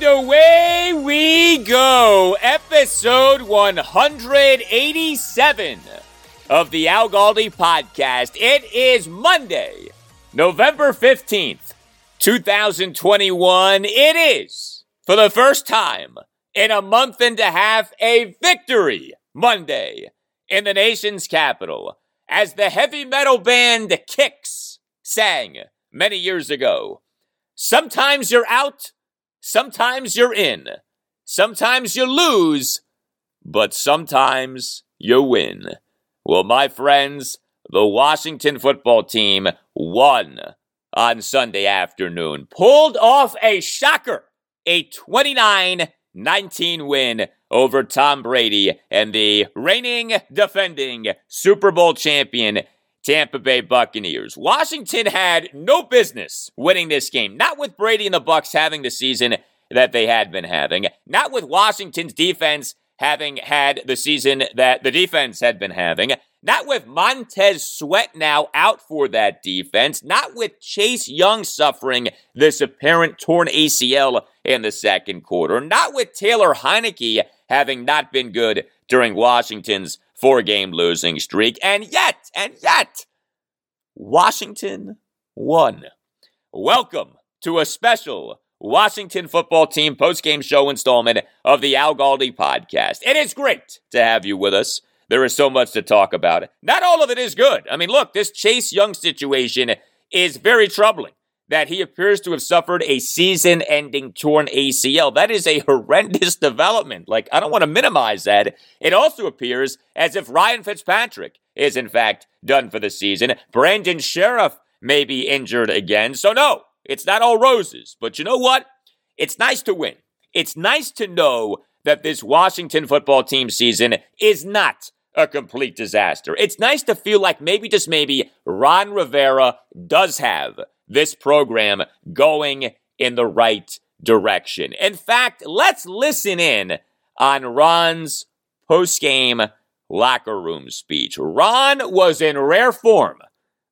And away we go. Episode 187 of the Al Galdi podcast. It is Monday, November 15th, 2021. It is, for the first time in a month and a half, a victory Monday in the nation's capital as the heavy metal band Kix sang many years ago. Sometimes you're out Sometimes you're in. Sometimes you lose. But sometimes you win. Well, my friends, the Washington football team won on Sunday afternoon. Pulled off a shocker. A 29 19 win over Tom Brady and the reigning, defending Super Bowl champion Tampa Bay Buccaneers. Washington had no business winning this game, not with Brady and the Bucs having the season that they had been having, not with Washington's defense having had the season that the defense had been having, not with Montez Sweat now out for that defense, not with Chase Young suffering this apparent torn ACL in the second quarter, not with Taylor Heinicke having not been good during Washington's four game losing streak. And yet, and yet, Washington won. Welcome to a special Washington football team post game show installment of the Al Galdi podcast. It is great to have you with us. There is so much to talk about. Not all of it is good. I mean, look, this Chase Young situation is very troubling that he appears to have suffered a season ending torn ACL. That is a horrendous development. Like, I don't want to minimize that. It also appears as if Ryan Fitzpatrick is, in fact, done for the season. Brandon Scherff may be injured again. So, no, it's not all roses. But you know what? It's nice to win. It's nice to know that this Washington football team season is not a complete disaster. It's nice to feel like maybe, just maybe, Ron Rivera does have this program going in the right direction. In fact, let's listen in on Ron's post-game locker room speech. Ron was in rare form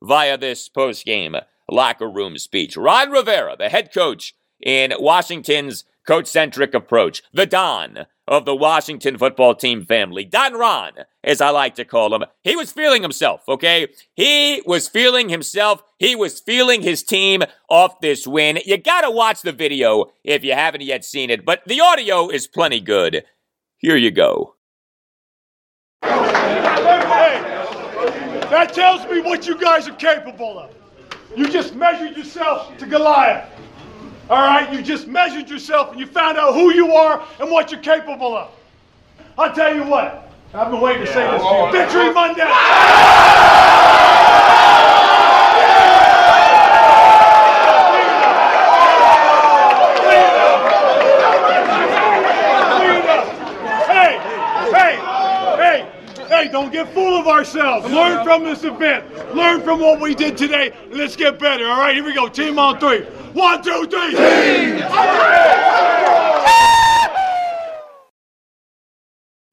via this post-game locker room speech. Ron Rivera, the head coach in Washington's coach centric approach, the Don of the Washington football team family, Don Ron, as I like to call him, he was feeling himself, okay? He was feeling himself. He was feeling his team off this win. You gotta watch the video if you haven't yet seen it, but the audio is plenty good. Here you go. That tells me what you guys are capable of. You just measured yourself to Goliath. All right, you just measured yourself and you found out who you are and what you're capable of. I'll tell you what. I've been waiting to say this to you. Victory Monday! Hey, hey, hey, don't get full of ourselves. Learn from this event. Learn from what we did today. Let's get better, all right? Here we go. Team on three. One, two, three. Team!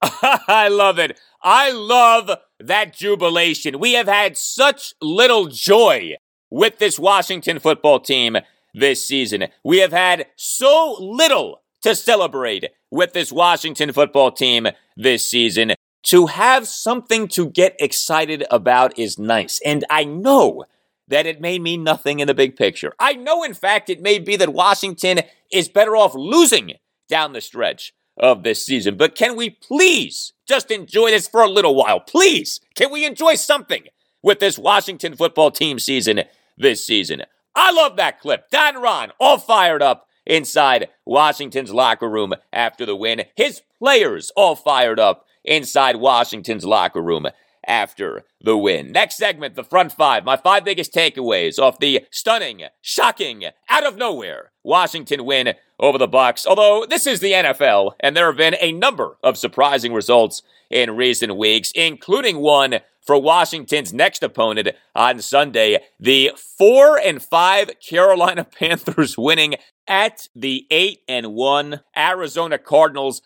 I love it. I love that jubilation. We have had such little joy with this Washington football team this season. We have had so little to celebrate with this Washington football team this season. To have something to get excited about is nice. And I know that it may mean nothing in the big picture. I know, in fact, it may be that Washington is better off losing down the stretch of this season. But can we please just enjoy this for a little while? Please, can we enjoy something with this Washington football team season this season? I love that clip. Don Ron, all fired up inside Washington's locker room after the win. His players all fired up inside Washington's locker room after the win. Next segment, the front five. My five biggest takeaways off the stunning, shocking, out of nowhere Washington win over the Bucs. Although this is the NFL, and there have been a number of surprising results in recent weeks, including one for Washington's next opponent on Sunday, the 4 and 5 Carolina Panthers winning at the 8 and 1 Arizona Cardinals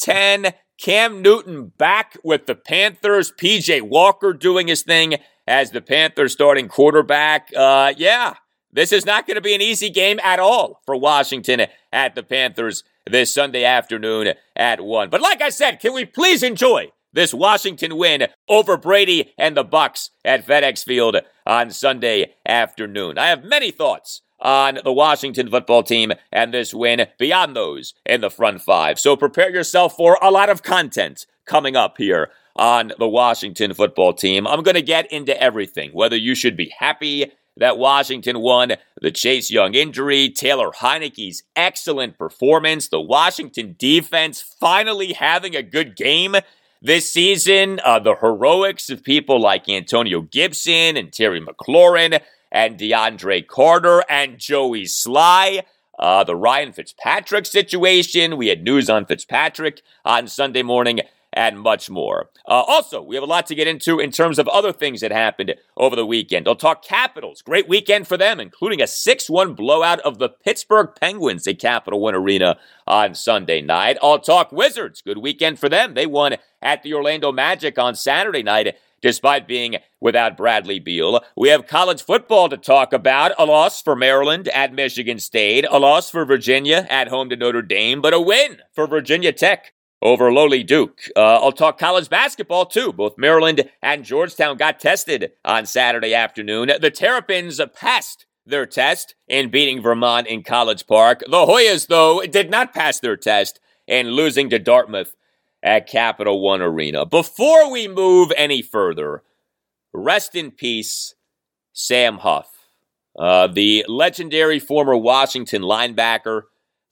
34-10 Cam Newton back with the Panthers. PJ Walker doing his thing as the Panthers starting quarterback. Uh, yeah, this is not going to be an easy game at all for Washington at the Panthers this Sunday afternoon at 1. But like I said, can we please enjoy this Washington win over Brady and the Bucs at FedEx Field on Sunday afternoon? I have many thoughts on the Washington football team and this win beyond those in the front five. So prepare yourself for a lot of content coming up here on the Washington football team. I'm going to get into everything, whether you should be happy that Washington won, the Chase Young injury, Taylor Heinicke's excellent performance, the Washington defense finally having a good game this season, uh, the heroics of people like Antonio Gibson and Terry McLaurin and DeAndre Carter and Joey Slye. Uh, the Ryan Fitzpatrick situation. We had news on Fitzpatrick on Sunday morning and much more. Uh, also, we have a lot to get into in terms of other things that happened over the weekend. I'll talk Capitals. Great weekend for them, including a 6 1 blowout of the Pittsburgh Penguins at Capital One Arena on Sunday night. I'll talk Wizards. Good weekend for them. They won at the Orlando Magic on Saturday night despite being without Bradley Beal. We have college football to talk about. A loss for Maryland at Michigan State, a loss for Virginia at home to Notre Dame, but a win for Virginia Tech over lowly Duke. Uh, I'll talk college basketball too. Both Maryland and Georgetown got tested on Saturday afternoon. The Terrapins passed their test in beating Vermont in College Park. The Hoyas, though, did not pass their test in losing to Dartmouth at Capital One Arena. Before we move any further, rest in peace, Sam Huff, uh, the legendary former Washington linebacker,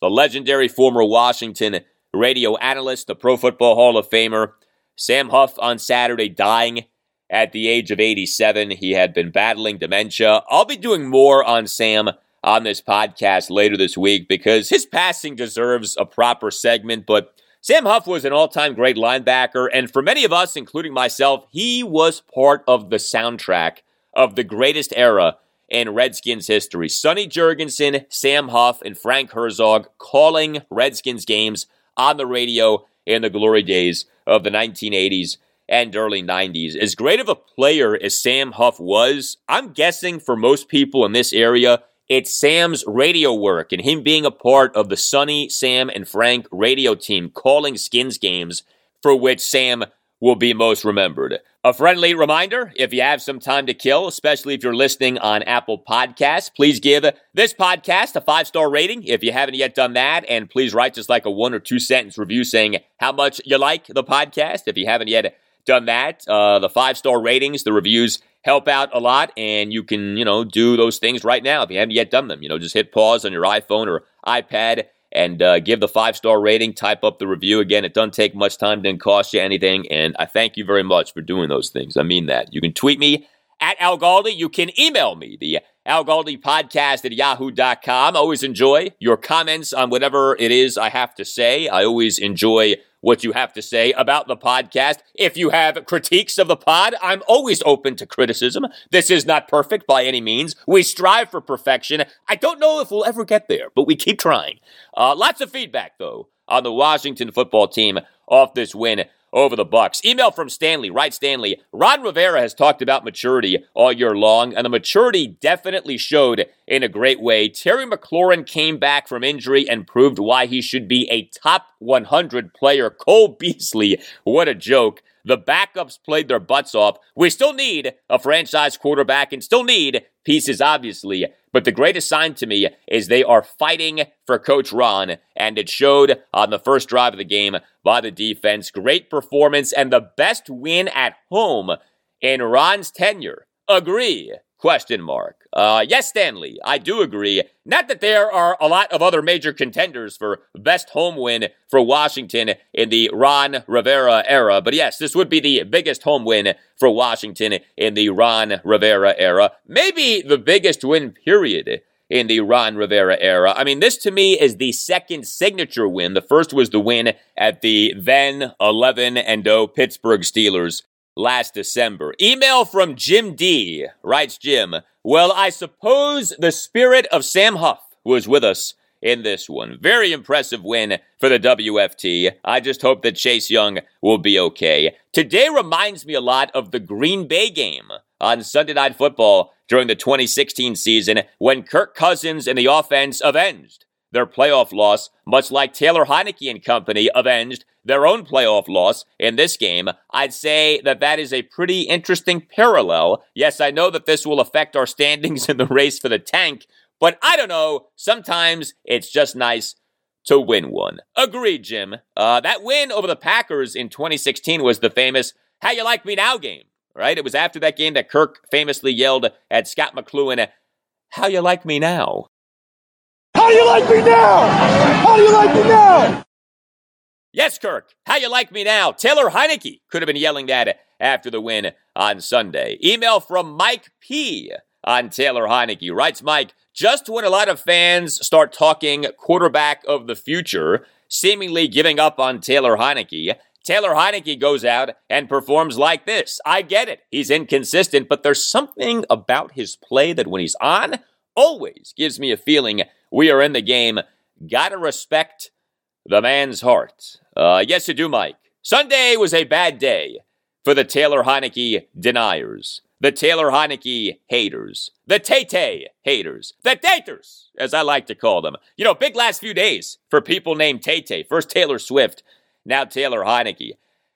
the legendary former Washington radio analyst, the Pro Football Hall of Famer. Sam Huff on Saturday dying at the age of 87. He had been battling dementia. I'll be doing more on Sam on this podcast later this week because his passing deserves a proper segment, but Sam Huff was an all time great linebacker, and for many of us, including myself, he was part of the soundtrack of the greatest era in Redskins history. Sonny Jurgensen, Sam Huff, and Frank Herzog calling Redskins games on the radio in the glory days of the 1980s and early 90s. As great of a player as Sam Huff was, I'm guessing for most people in this area, it's Sam's radio work and him being a part of the Sonny, Sam, and Frank radio team calling Skins games for which Sam will be most remembered. A friendly reminder if you have some time to kill, especially if you're listening on Apple Podcasts, please give this podcast a five star rating if you haven't yet done that. And please write just like a one or two sentence review saying how much you like the podcast if you haven't yet done that. Uh, the five star ratings, the reviews help out a lot, and you can, you know, do those things right now if you haven't yet done them. You know, just hit pause on your iPhone or iPad and uh, give the five star rating, type up the review. Again, it doesn't take much time, didn't cost you anything, and I thank you very much for doing those things. I mean that. You can tweet me at Al Galdi. You can email me, the Al Galdi podcast at yahoo.com. I always enjoy your comments on whatever it is I have to say. I always enjoy what you have to say about the podcast. If you have critiques of the pod, I'm always open to criticism. This is not perfect by any means. We strive for perfection. I don't know if we'll ever get there, but we keep trying. Uh, lots of feedback, though, on the Washington football team off this win over the Bucs. Email from Stanley, right Stanley. Ron Rivera has talked about maturity all year long, and the maturity definitely showed in a great way. Terry McLaurin came back from injury and proved why he should be a top 100 player. Cole Beasley, what a joke. The backups played their butts off. We still need a franchise quarterback and still need pieces, obviously. But the greatest sign to me is they are fighting for Coach Ron, and it showed on the first drive of the game by the defense. Great performance and the best win at home in Ron's tenure. Agree. Question mark. Uh, yes, Stanley, I do agree. Not that there are a lot of other major contenders for best home win for Washington in the Ron Rivera era, but yes, this would be the biggest home win for Washington in the Ron Rivera era. Maybe the biggest win period in the Ron Rivera era. I mean, this to me is the second signature win. The first was the win at the then 11 and 0 Pittsburgh Steelers last December. Email from Jim D. Writes Jim, Well, I suppose the spirit of Sam Huff was with us in this one. Very impressive win for the WFT. I just hope that Chase Young will be okay. Today reminds me a lot of the Green Bay game on Sunday Night Football during the 2016 season when Kirk Cousins and the offense avenged their playoff loss, much like Taylor Heinicke and company avenged their own playoff loss in this game. I'd say that that is a pretty interesting parallel. Yes, I know that this will affect our standings in the race for the tank, but I don't know. Sometimes it's just nice to win one. Agreed, Jim. Uh, that win over the Packers in 2016 was the famous How You Like Me Now game, right? It was after that game that Kirk famously yelled at Scot McCloughan, How You Like Me Now? How you like me now? How you like me now? Yes, Kirk. How you like me now? Taylor Heinicke could have been yelling that after the win on Sunday. Email from Mike P on Taylor Heinicke. Writes Mike, just when a lot of fans start talking quarterback of the future, seemingly giving up on Taylor Heinicke, Taylor Heinicke goes out and performs like this. I get it. He's inconsistent, but there's something about his play that when he's on, always gives me a feeling we are in the game. Gotta respect the man's heart. Uh, yes, you do, Mike. Sunday was a bad day for the Taylor Heinicke deniers, the Taylor Heinicke haters, the Tay haters, the Taters, as I like to call them. You know, big last few days for people named Tay First Taylor Swift, now Taylor Heinicke.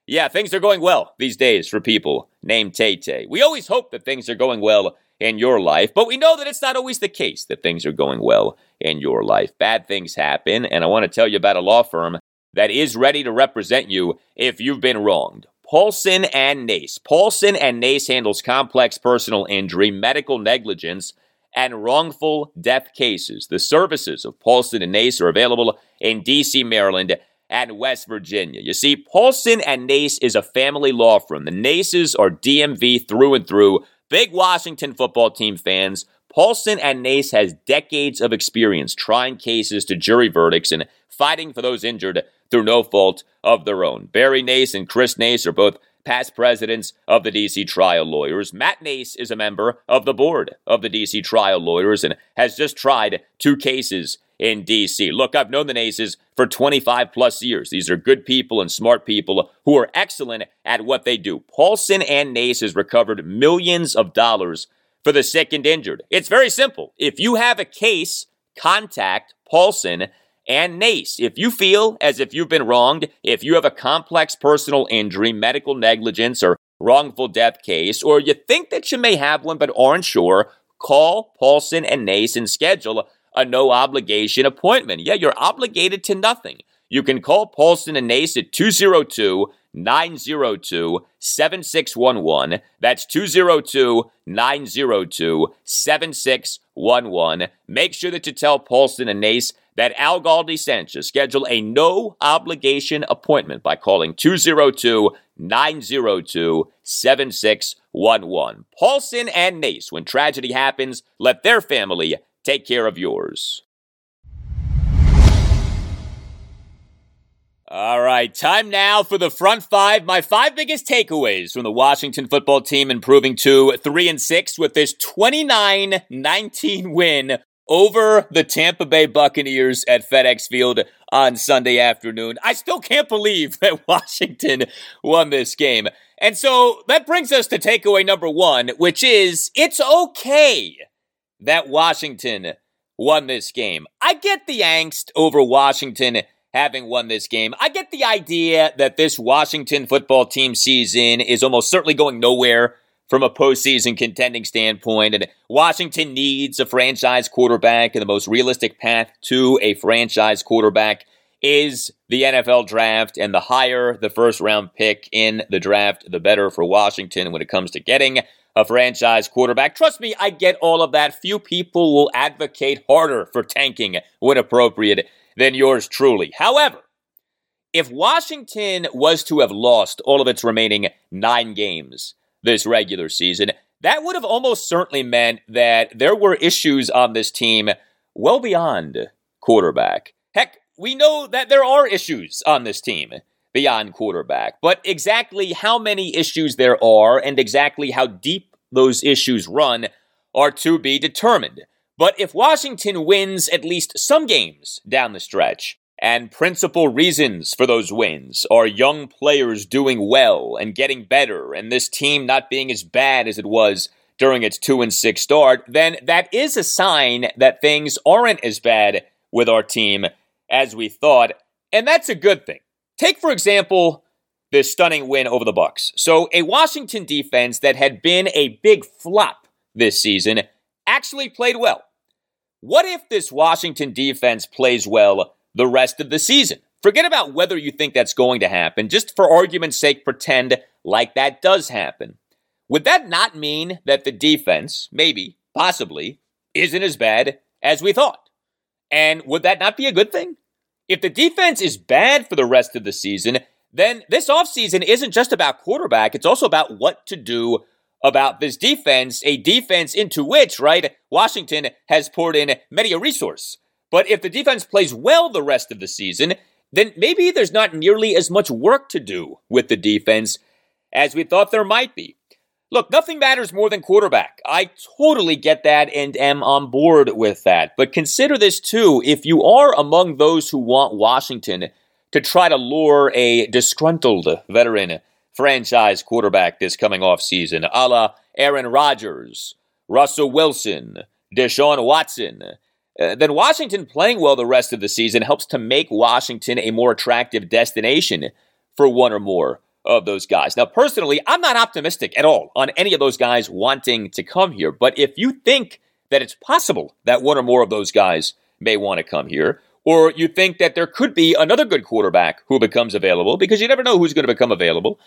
Yeah, things are going well these days for people named Tay We always hope that things are going well in your life, but we know that it's not always the case that things are going well in your life. Bad things happen, and I want to tell you about a law firm that is ready to represent you if you've been wronged. Paulson and Nace. Paulson and Nace handles complex personal injury, medical negligence, and wrongful death cases. The services of Paulson and Nace are available in D.C., Maryland, and West Virginia. You see, Paulson and Nace is a family law firm. The Naces are DMV through and through. Big Washington football team fans. Paulson and Nace has decades of experience trying cases to jury verdicts and fighting for those injured through no fault of their own. Barry Nace and Chris Nace are both past presidents of the DC Trial Lawyers. Matt Nace is a member of the board of the DC Trial Lawyers and has just tried two cases in DC. Look, I've known the Naces for 25 plus years. These are good people and smart people who are excellent at what they do. Paulson and Nace has recovered millions of dollars for the sick and injured. It's very simple. If you have a case, contact Paulson and Nace. If you feel as if you've been wronged, if you have a complex personal injury, medical negligence, or wrongful death case, or you think that you may have one but aren't sure, call Paulson and Nace and schedule a no obligation appointment. Yeah, you're obligated to nothing. You can call Paulson and Nace at 202 902 7611. That's 202 902 7611. Make sure that you tell Paulson and Nace that Al Galdi Sanchez schedule a no obligation appointment by calling 202 902 7611. Paulson and Nace, when tragedy happens, let their family take care of yours. All right, time now for the front five. My five biggest takeaways from the Washington football team improving to 3 and 6 with this 29 19 win over the Tampa Bay Buccaneers at FedEx Field on Sunday afternoon. I still can't believe that Washington won this game. And so that brings us to takeaway number one, which is it's okay that Washington won this game. I get the angst over Washington having won this game. I get the idea that this Washington football team season is almost certainly going nowhere from a postseason contending standpoint. And Washington needs a franchise quarterback, and the most realistic path to a franchise quarterback is the NFL draft. And the higher the first round pick in the draft, the better for Washington when it comes to getting a franchise quarterback. Trust me, I get all of that. Few people will advocate harder for tanking when appropriate than yours truly. However, if Washington was to have lost all of its remaining nine games this regular season, that would have almost certainly meant that there were issues on this team well beyond quarterback. Heck, we know that there are issues on this team beyond quarterback, but exactly how many issues there are and exactly how deep those issues run are to be determined. But if Washington wins at least some games down the stretch, and principal reasons for those wins are young players doing well and getting better, and this team not being as bad as it was during its 2 and 6 start, then that is a sign that things aren't as bad with our team as we thought, and that's a good thing. Take for example this stunning win over the Bucs. So, a Washington defense that had been a big flop this season actually played well. What if this Washington defense plays well the rest of the season? Forget about whether you think that's going to happen. Just for argument's sake, pretend like that does happen. Would that not mean that the defense, maybe, possibly, isn't as bad as we thought? And would that not be a good thing? If the defense is bad for the rest of the season, then this offseason isn't just about quarterback, it's also about what to do about this defense, a defense into which, right, Washington has poured in many a resource. But if the defense plays well the rest of the season, then maybe there's not nearly as much work to do with the defense as we thought there might be. Look, nothing matters more than quarterback. I totally get that and am on board with that. But consider this too if you are among those who want Washington to try to lure a disgruntled veteran franchise quarterback this coming off season, a la Aaron Rodgers, Russell Wilson, Deshaun Watson. Uh, then Washington playing well the rest of the season helps to make Washington a more attractive destination for one or more of those guys. Now, personally, I'm not optimistic at all on any of those guys wanting to come here, but if you think that it's possible that one or more of those guys may want to come here, or you think that there could be another good quarterback who becomes available, because you never know who's going to become available,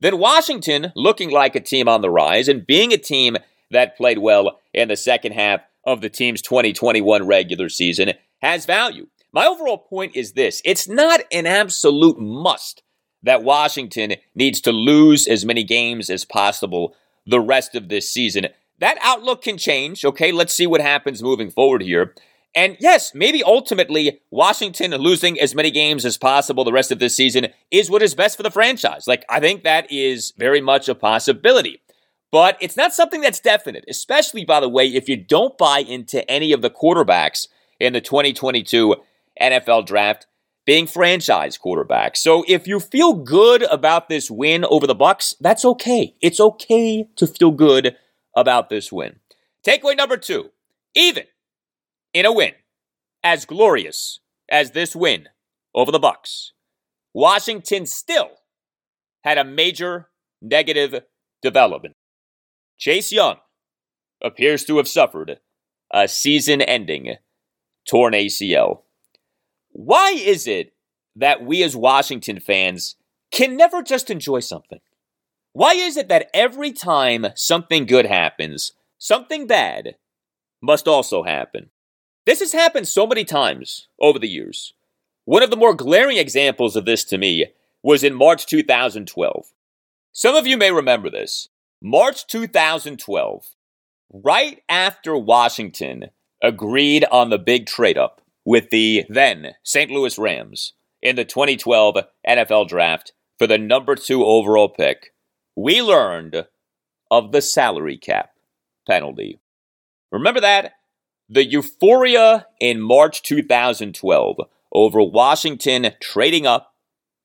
then Washington, looking like a team on the rise and being a team that played well in the second half of the team's 2021 regular season, has value. My overall point is this it's not an absolute must that Washington needs to lose as many games as possible the rest of this season. That outlook can change, okay? Let's see what happens moving forward here. And yes, maybe ultimately Washington losing as many games as possible the rest of this season is what is best for the franchise. Like, I think that is very much a possibility. But it's not something that's definite, especially, by the way, if you don't buy into any of the quarterbacks in the 2022 NFL draft being franchise quarterbacks. So if you feel good about this win over the Bucs, that's okay. It's okay to feel good about this win. Takeaway number two, even in a win as glorious as this win over the Bucs, Washington still had a major negative development. Chase Young appears to have suffered a season-ending torn ACL. Why is it that we as Washington fans can never just enjoy something? Why is it that every time something good happens, something bad must also happen? This has happened so many times over the years. One of the more glaring examples of this to me was in March 2012. Some of you may remember this. March 2012, right after Washington agreed on the big trade up with the then St. Louis Rams in the 2012 NFL draft for the number two overall pick, we learned of the salary cap penalty. Remember that? The euphoria in March 2012 over Washington trading up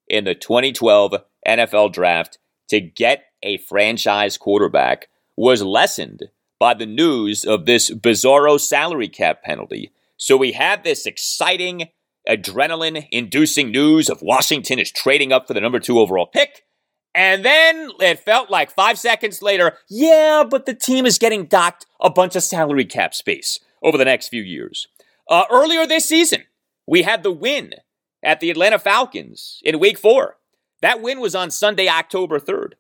in the 2012 NFL draft to get a franchise quarterback was lessened by the news of this bizarro salary cap penalty. So we had this exciting, adrenaline inducing news of Washington is trading up for the number two overall pick. And then it felt like five seconds later, yeah, but the team is getting docked a bunch of salary cap space over the next few years. Uh, earlier this season, we had the win at the Atlanta Falcons in week four. That win was on Sunday, October 3rd.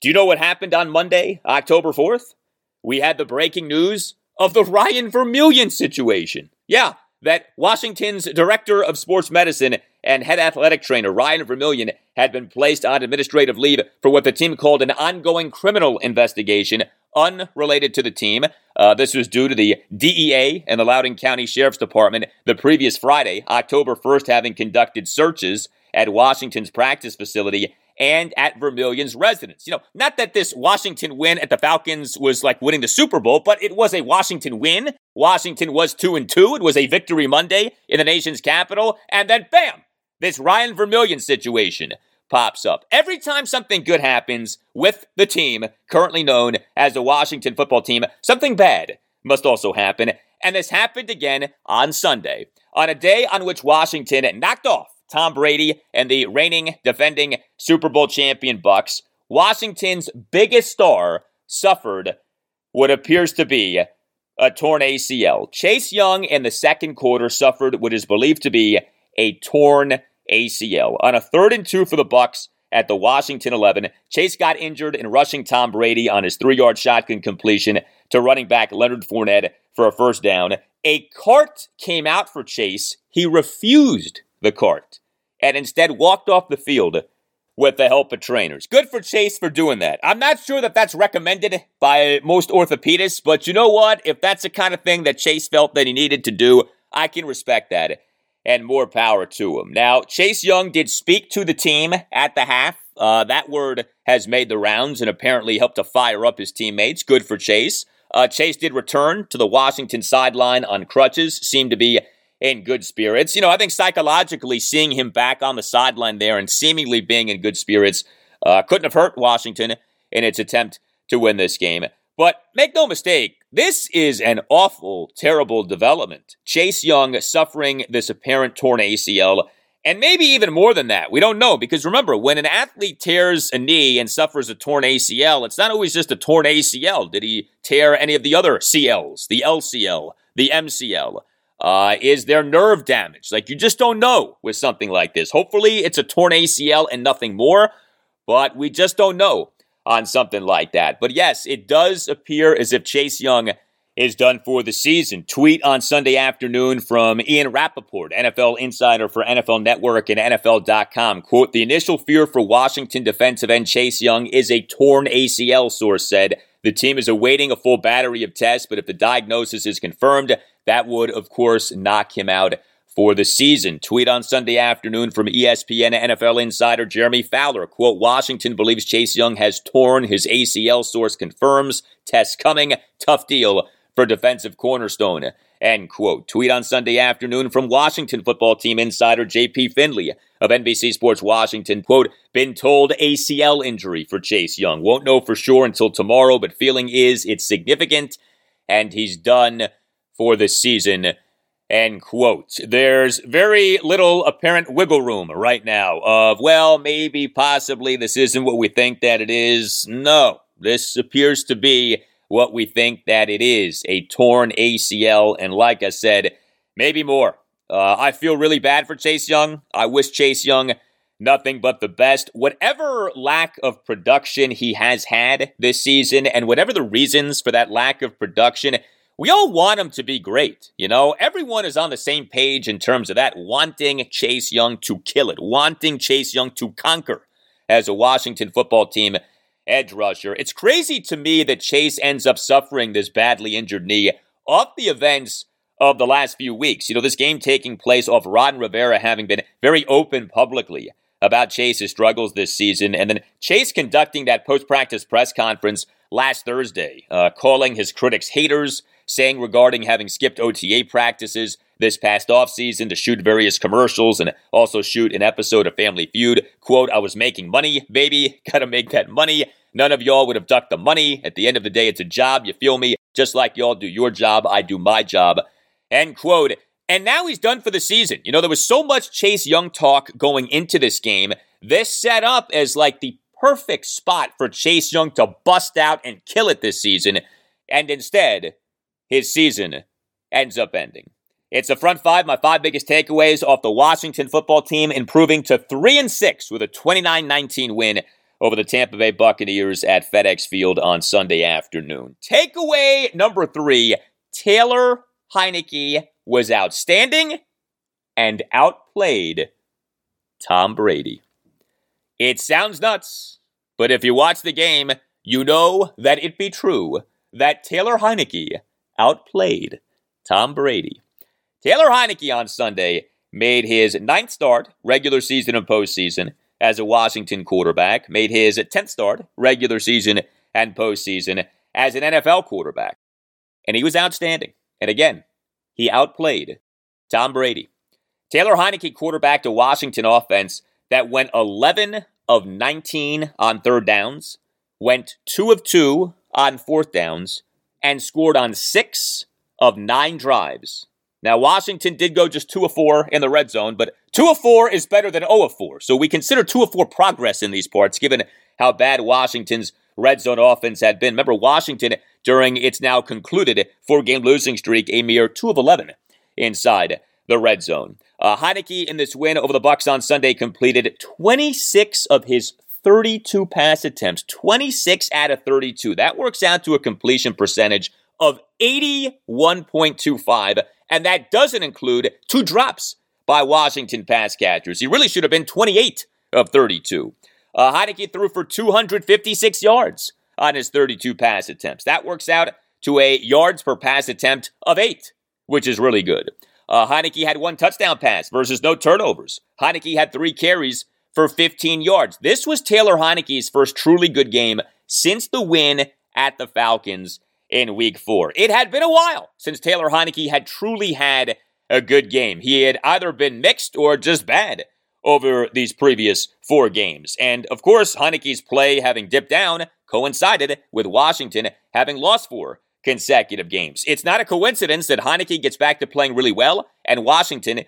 Do you know what happened on Monday, October 4th? We had the breaking news of the Ryan Vermillion situation. Yeah, that Washington's director of sports medicine and head athletic trainer Ryan Vermillion had been placed on administrative leave for what the team called an ongoing criminal investigation unrelated to the team. Uh, this was due to the DEA and the Loudoun County Sheriff's Department the previous Friday, October 1st, having conducted searches at Washington's practice facility and at Vermillion's residence. You know, not that this Washington win at the Falcons was like winning the Super Bowl, but it was a Washington win. Washington was 2 and 2. It was a victory Monday in the nation's capital, and then bam, this Ryan Vermillion situation pops up. Every time something good happens with the team currently known as the Washington football team, something bad must also happen. And this happened again on Sunday, on a day on which Washington knocked off Tom Brady and the reigning defending Super Bowl champion Bucs. Washington's biggest star suffered what appears to be a torn ACL. Chase Young in the second quarter suffered what is believed to be a torn ACL. On a third and two for the Bucs at the Washington 11, Chase got injured in rushing Tom Brady on his three-yard shotgun completion to running back Leonard Fournette for a first down. A cart came out for Chase. He refused the cart and instead walked off the field with the help of trainers. Good for Chase for doing that. I'm not sure that that's recommended by most orthopedists, but you know what? If that's the kind of thing that Chase felt that he needed to do, I can respect that and more power to him. Now, Chase Young did speak to the team at the half. Uh, that word has made the rounds and apparently helped to fire up his teammates. Good for Chase. Uh, Chase did return to the Washington sideline on crutches, seemed to be in good spirits. You know, I think psychologically seeing him back on the sideline there and seemingly being in good spirits uh, couldn't have hurt Washington in its attempt to win this game. But make no mistake, this is an awful, terrible development. Chase Young suffering this apparent torn ACL, and maybe even more than that. We don't know because remember, when an athlete tears a knee and suffers a torn ACL, it's not always just a torn ACL. Did he tear any of the other CLs, the LCL, the MCL? Uh, is there nerve damage? Like you just don't know with something like this. Hopefully, it's a torn ACL and nothing more, but we just don't know on something like that. But yes, it does appear as if Chase Young is done for the season. Tweet on Sunday afternoon from Ian Rapoport, NFL insider for NFL Network and NFL.com. Quote, the initial fear for Washington defensive end Chase Young is a torn ACL, source said. The team is awaiting a full battery of tests, but if the diagnosis is confirmed, that would, of course, knock him out for the season. Tweet on Sunday afternoon from ESPN NFL insider Jeremy Fowler. Quote, Washington believes Chase Young has torn his ACL. Source confirms. Test coming. Tough deal for defensive cornerstone. End quote. Tweet on Sunday afternoon from Washington football team insider JP Finley of NBC Sports Washington. Quote, been told ACL injury for Chase Young. Won't know for sure until tomorrow, but feeling is it's significant and he's done for the season. End quote. There's very little apparent wiggle room right now of, well, maybe, possibly, this isn't what we think that it is. No, this appears to be what we think that it is a torn ACL. And like I said, maybe more. Uh, I feel really bad for Chase Young. I wish Chase Young nothing but the best. Whatever lack of production he has had this season, and whatever the reasons for that lack of production, we all want him to be great. You know, everyone is on the same page in terms of that, wanting Chase Young to kill it, wanting Chase Young to conquer as a Washington football team edge rusher. It's crazy to me that Chase ends up suffering this badly injured knee off the events of the last few weeks. You know, this game taking place off Ron Rivera having been very open publicly about Chase's struggles this season, and then Chase conducting that post practice press conference last Thursday, uh, calling his critics haters, saying regarding having skipped OTA practices this past offseason to shoot various commercials and also shoot an episode of Family Feud. Quote, I was making money, baby. Gotta make that money. None of y'all would have ducked the money. At the end of the day, it's a job. You feel me? Just like y'all do your job, I do my job. End quote. And now he's done for the season. You know, there was so much Chase Young talk going into this game. This set up as like the perfect spot for Chase Young to bust out and kill it this season. And instead, his season ends up ending. It's the front five, my five biggest takeaways off the Washington football team, improving to 3 and 6 with a 29 19 win over the Tampa Bay Buccaneers at FedEx Field on Sunday afternoon. Takeaway number three Taylor Heinicke was outstanding and outplayed Tom Brady. It sounds nuts, but if you watch the game, you know that it be true that Taylor Heinicke outplayed Tom Brady. Taylor Heinicke on Sunday made his ninth start, regular season and postseason, as a Washington quarterback, made his 10th start, regular season and postseason, as an NFL quarterback. And he was outstanding. And again, he outplayed Tom Brady. Taylor Heinicke quarterbacked a Washington offense that went 11 of 19 on third downs, went 2 of 2 on fourth downs, and scored on 6 of 9 drives. Now, Washington did go just 2 of 4 in the red zone, but 2 of 4 is better than 0 of 4. So we consider 2 of 4 progress in these parts, given how bad Washington's red zone offense had been. Remember, Washington, during its now concluded four game losing streak, a mere 2 of 11 inside the red zone. Uh, Heinicke in this win over the Bucs on Sunday completed 26 of his 32 pass attempts, 26 out of 32. That works out to a completion percentage of 81.25, and that doesn't include two drops by Washington pass catchers. He really should have been 28 of 32. Uh, Heinicke threw for 256 yards on his 32 pass attempts. That works out to a yards per pass attempt of eight, which is really good. Uh, Heinicke had one touchdown pass versus no turnovers. Heinicke had three carries for 15 yards. This was Taylor Heinicke's first truly good game since the win at the Falcons in week four. It had been a while since Taylor Heinicke had truly had a good game. He had either been mixed or just bad over these previous four games. And of course, Heinicke's play having dipped down coincided with Washington having lost four consecutive games. It's not a coincidence that Heinicke gets back to playing really well and Washington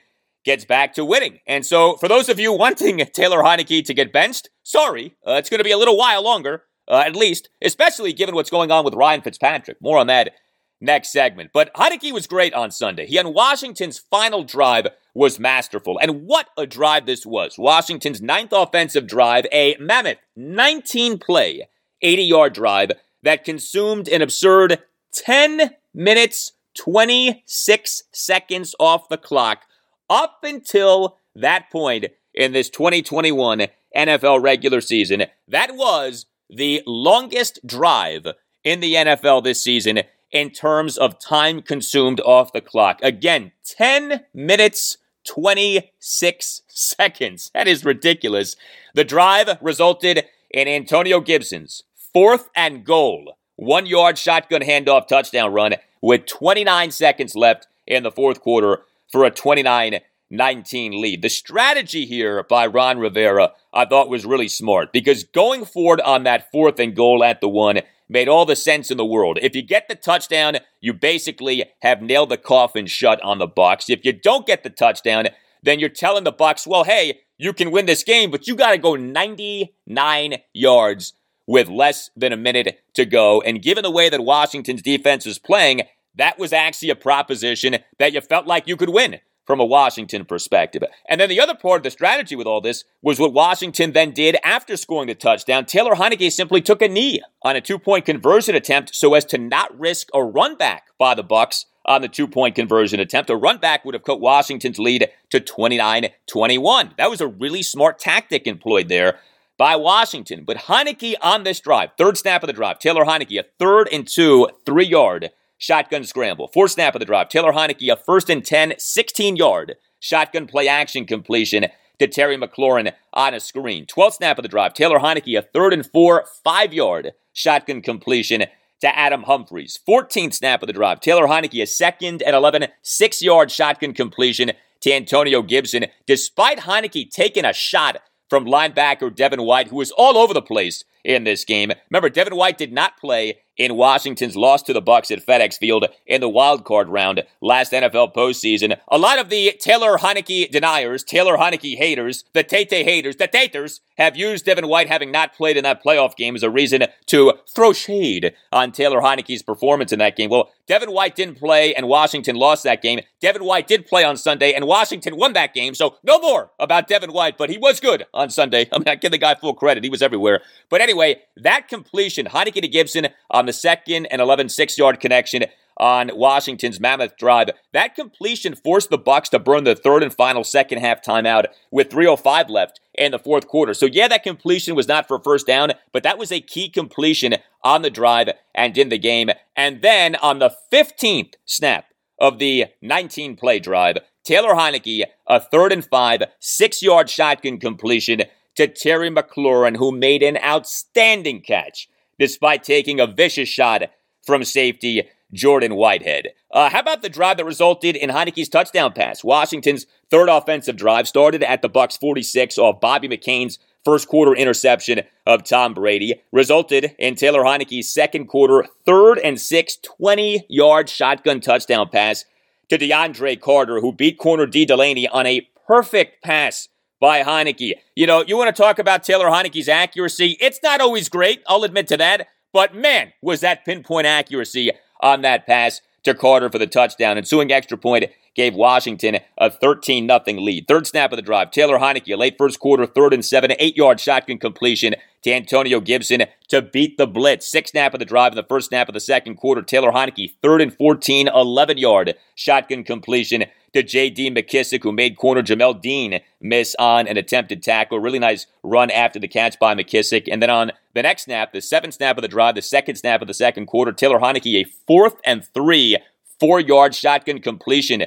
gets back to winning. And so, for those of you wanting Taylor Heinicke to get benched, sorry, uh, it's going to be a little while longer, uh, at least, especially given what's going on with Ryan Fitzpatrick. More on that next segment. But Heinicke was great on Sunday. He on Washington's final drive was masterful. And what a drive this was. Washington's ninth offensive drive, a mammoth 19 play, 80 yard drive that consumed an absurd 10 minutes, 26 seconds off the clock up until that point in this 2021 NFL regular season. That was the longest drive in the NFL this season in terms of time consumed off the clock. Again, 10 minutes, 26 seconds. That is ridiculous. The drive resulted in Antonio Gibson's fourth and goal, one yard shotgun handoff touchdown run with 29 seconds left in the fourth quarter for a 29 19 lead. The strategy here by Ron Rivera, I thought was really smart because going forward on that fourth and goal at the one made all the sense in the world. If you get the touchdown, you basically have nailed the coffin shut on the Bucs. If you don't get the touchdown, then you're telling the Bucs, well, hey, you can win this game, but you got to go 99 yards with less than a minute to go. And given the way that Washington's defense was playing, that was actually a proposition that you felt like you could win from a Washington perspective. And then the other part of the strategy with all this was what Washington then did after scoring the touchdown. Taylor Heinicke simply took a knee on a two-point conversion attempt so as to not risk a run back by the Bucs on the two-point conversion attempt. A run back would have cut Washington's lead to 29-21. That was a really smart tactic employed there by Washington. But Heinicke on this drive, third snap of the drive, Taylor Heinicke, a third and two, three yard shotgun scramble. Fourth snap of the drive, Taylor Heinicke, a first and 10, 16 yard shotgun play action completion to Terry McLaurin on a screen. 12th snap of the drive, Taylor Heinicke, a third and four, five yard shotgun completion to Adam Humphries. 14th snap of the drive, Taylor Heinicke, a second and 11, six yard shotgun completion to Antonio Gibson. Despite Heinicke taking a shot from linebacker Devin White, who was all over the place in this game. Remember, Devin White did not play in Washington's loss to the Bucs at FedEx Field in the wild card round last NFL postseason. A lot of the Taylor Heinicke deniers, Taylor Heinicke haters, the Tate haters, the Taters have used Devin White having not played in that playoff game as a reason to throw shade on Taylor Heinicke's performance in that game. Well, Devin White didn't play and Washington lost that game. Devin White did play on Sunday and Washington won that game. So no more about Devin White, but he was good on Sunday. I mean, I give the guy full credit. He was everywhere. But anyway, that completion, Heinicke to Gibson on the second and 11 six yard connection on Washington's Mammoth Drive. That completion forced the Bucs to burn the third and final second half timeout with 3:05 left in the fourth quarter. So yeah, that completion was not for first down, but that was a key completion on the drive and in the game. And then on the 15th snap of the 19 play drive, Taylor Heinicke, a third and five, six yard shotgun completion to Terry McLaurin, who made an outstanding catch despite taking a vicious shot from safety Jordan Whitehead. Uh, how about the drive that resulted in Heinicke's touchdown pass? Washington's third offensive drive started at the Bucs 46 off Bobby McCain's first quarter interception of Tom Brady, resulted in Taylor Heinicke's second quarter third and six 20 yard shotgun touchdown pass to DeAndre Carter, who beat corner Dee Delaney on a perfect pass by Heinicke. You know, you want to talk about Taylor Heinicke's accuracy? It's not always great, I'll admit to that, but man, was that pinpoint accuracy on that pass to Carter for the touchdown. Ensuing extra point gave Washington a 13 0 lead. Third snap of the drive, Taylor Heinicke, late first quarter, third and seven, eight yard shotgun completion to Antonio Gibson to beat the blitz. Sixth snap of the drive in the first snap of the second quarter, Taylor Heinicke, third and 14, 11 yard shotgun completion to J.D. McKissic, who made corner Jamel Dean miss on an attempted tackle. Really nice run after the catch by McKissic. And then on the next snap, the seventh snap of the drive, the second snap of the second quarter, Taylor Heinicke, a fourth and three, four yard shotgun completion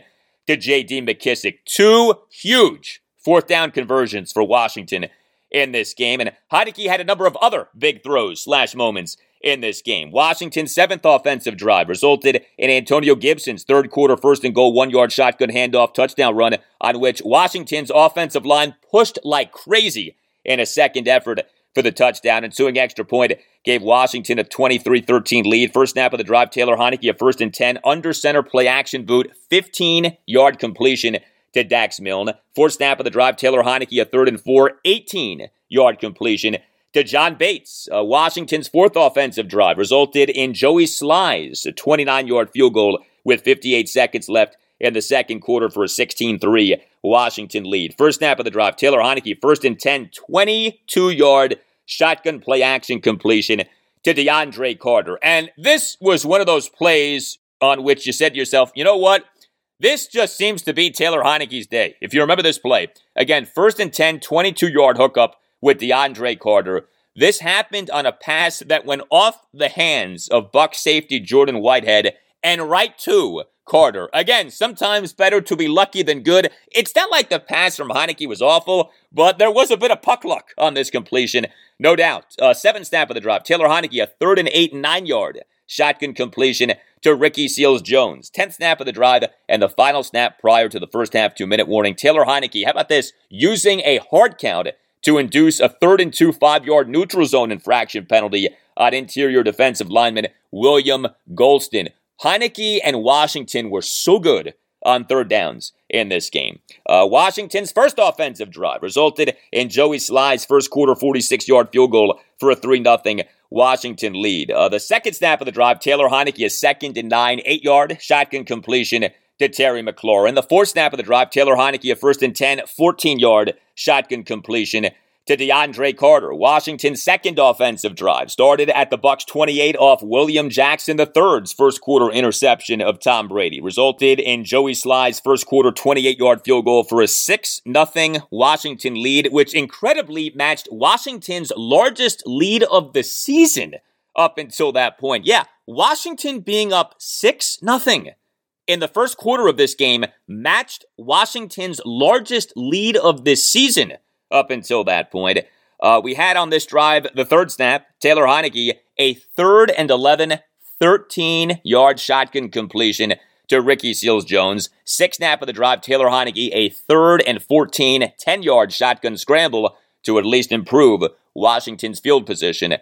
to J.D. McKissic. Two huge fourth down conversions for Washington in this game. And Heinicke had a number of other big throws slash moments in this game. Washington's seventh offensive drive resulted in Antonio Gibson's third quarter first and goal one yard shotgun handoff touchdown run on which Washington's offensive line pushed like crazy in a second effort for the touchdown. Ensuing extra point gave Washington a 23-13 lead. First snap of the drive, Taylor Heinicke a first and 10 under center play action boot, 15 yard completion to Dax Milne. Fourth snap of the drive, Taylor Heinicke a third and four, 18 yard completion to John Bates. Uh, Washington's fourth offensive drive resulted in Joey Slye's 29 yard field goal with 58 seconds left in the second quarter for a 16 3 Washington lead. First snap of the drive, Taylor Heinicke, first and 10, 22 yard shotgun play action completion to DeAndre Carter. And this was one of those plays on which you said to yourself, you know what? This just seems to be Taylor Heinicke's day. If you remember this play, again, first and 10, 22 yard hookup with DeAndre Carter. This happened on a pass that went off the hands of Buck safety Jordan Whitehead and right to Carter. Again, sometimes better to be lucky than good. It's not like the pass from Heinicke was awful, but there was a bit of puck luck on this completion, no doubt. Uh, seven snap of the drop. Taylor Heinicke, a third and eight, nine yard shotgun completion to Ricky Seals Jones. Tenth snap of the drive and the final snap prior to the first half two minute warning. Taylor Heinicke, how about this? Using a hard count to induce a third and two five yard neutral zone infraction penalty on interior defensive lineman William Gholston. Heinicke and Washington were so good on third downs in this game. Uh, Washington's first offensive drive resulted in Joey Slye's first quarter 46 yard field goal for a 3 0 Washington lead. Uh, the second snap of the drive, Taylor Heinicke, is second and nine, eight yard shotgun completion to Terry McLaurin. The fourth snap of the drive, Taylor Heinicke, a first and 10, 14 yard shotgun completion to DeAndre Carter. Washington's second offensive drive started at the Bucs 28 off William Jackson III's first quarter interception of Tom Brady. Resulted in Joey Slye's first quarter 28-yard field goal for a 6-0 Washington lead, which incredibly matched Washington's largest lead of the season up until that point. Yeah, Washington being up 6-0 in the first quarter of this game matched Washington's largest lead of this season up until that point. Uh, we had on this drive the third snap, Taylor Heinicke, a third and 11, 13 yard shotgun completion to Ricky Seals Jones. Sixth snap of the drive, Taylor Heinicke, a third and 14, 10 yard shotgun scramble to at least improve Washington's field position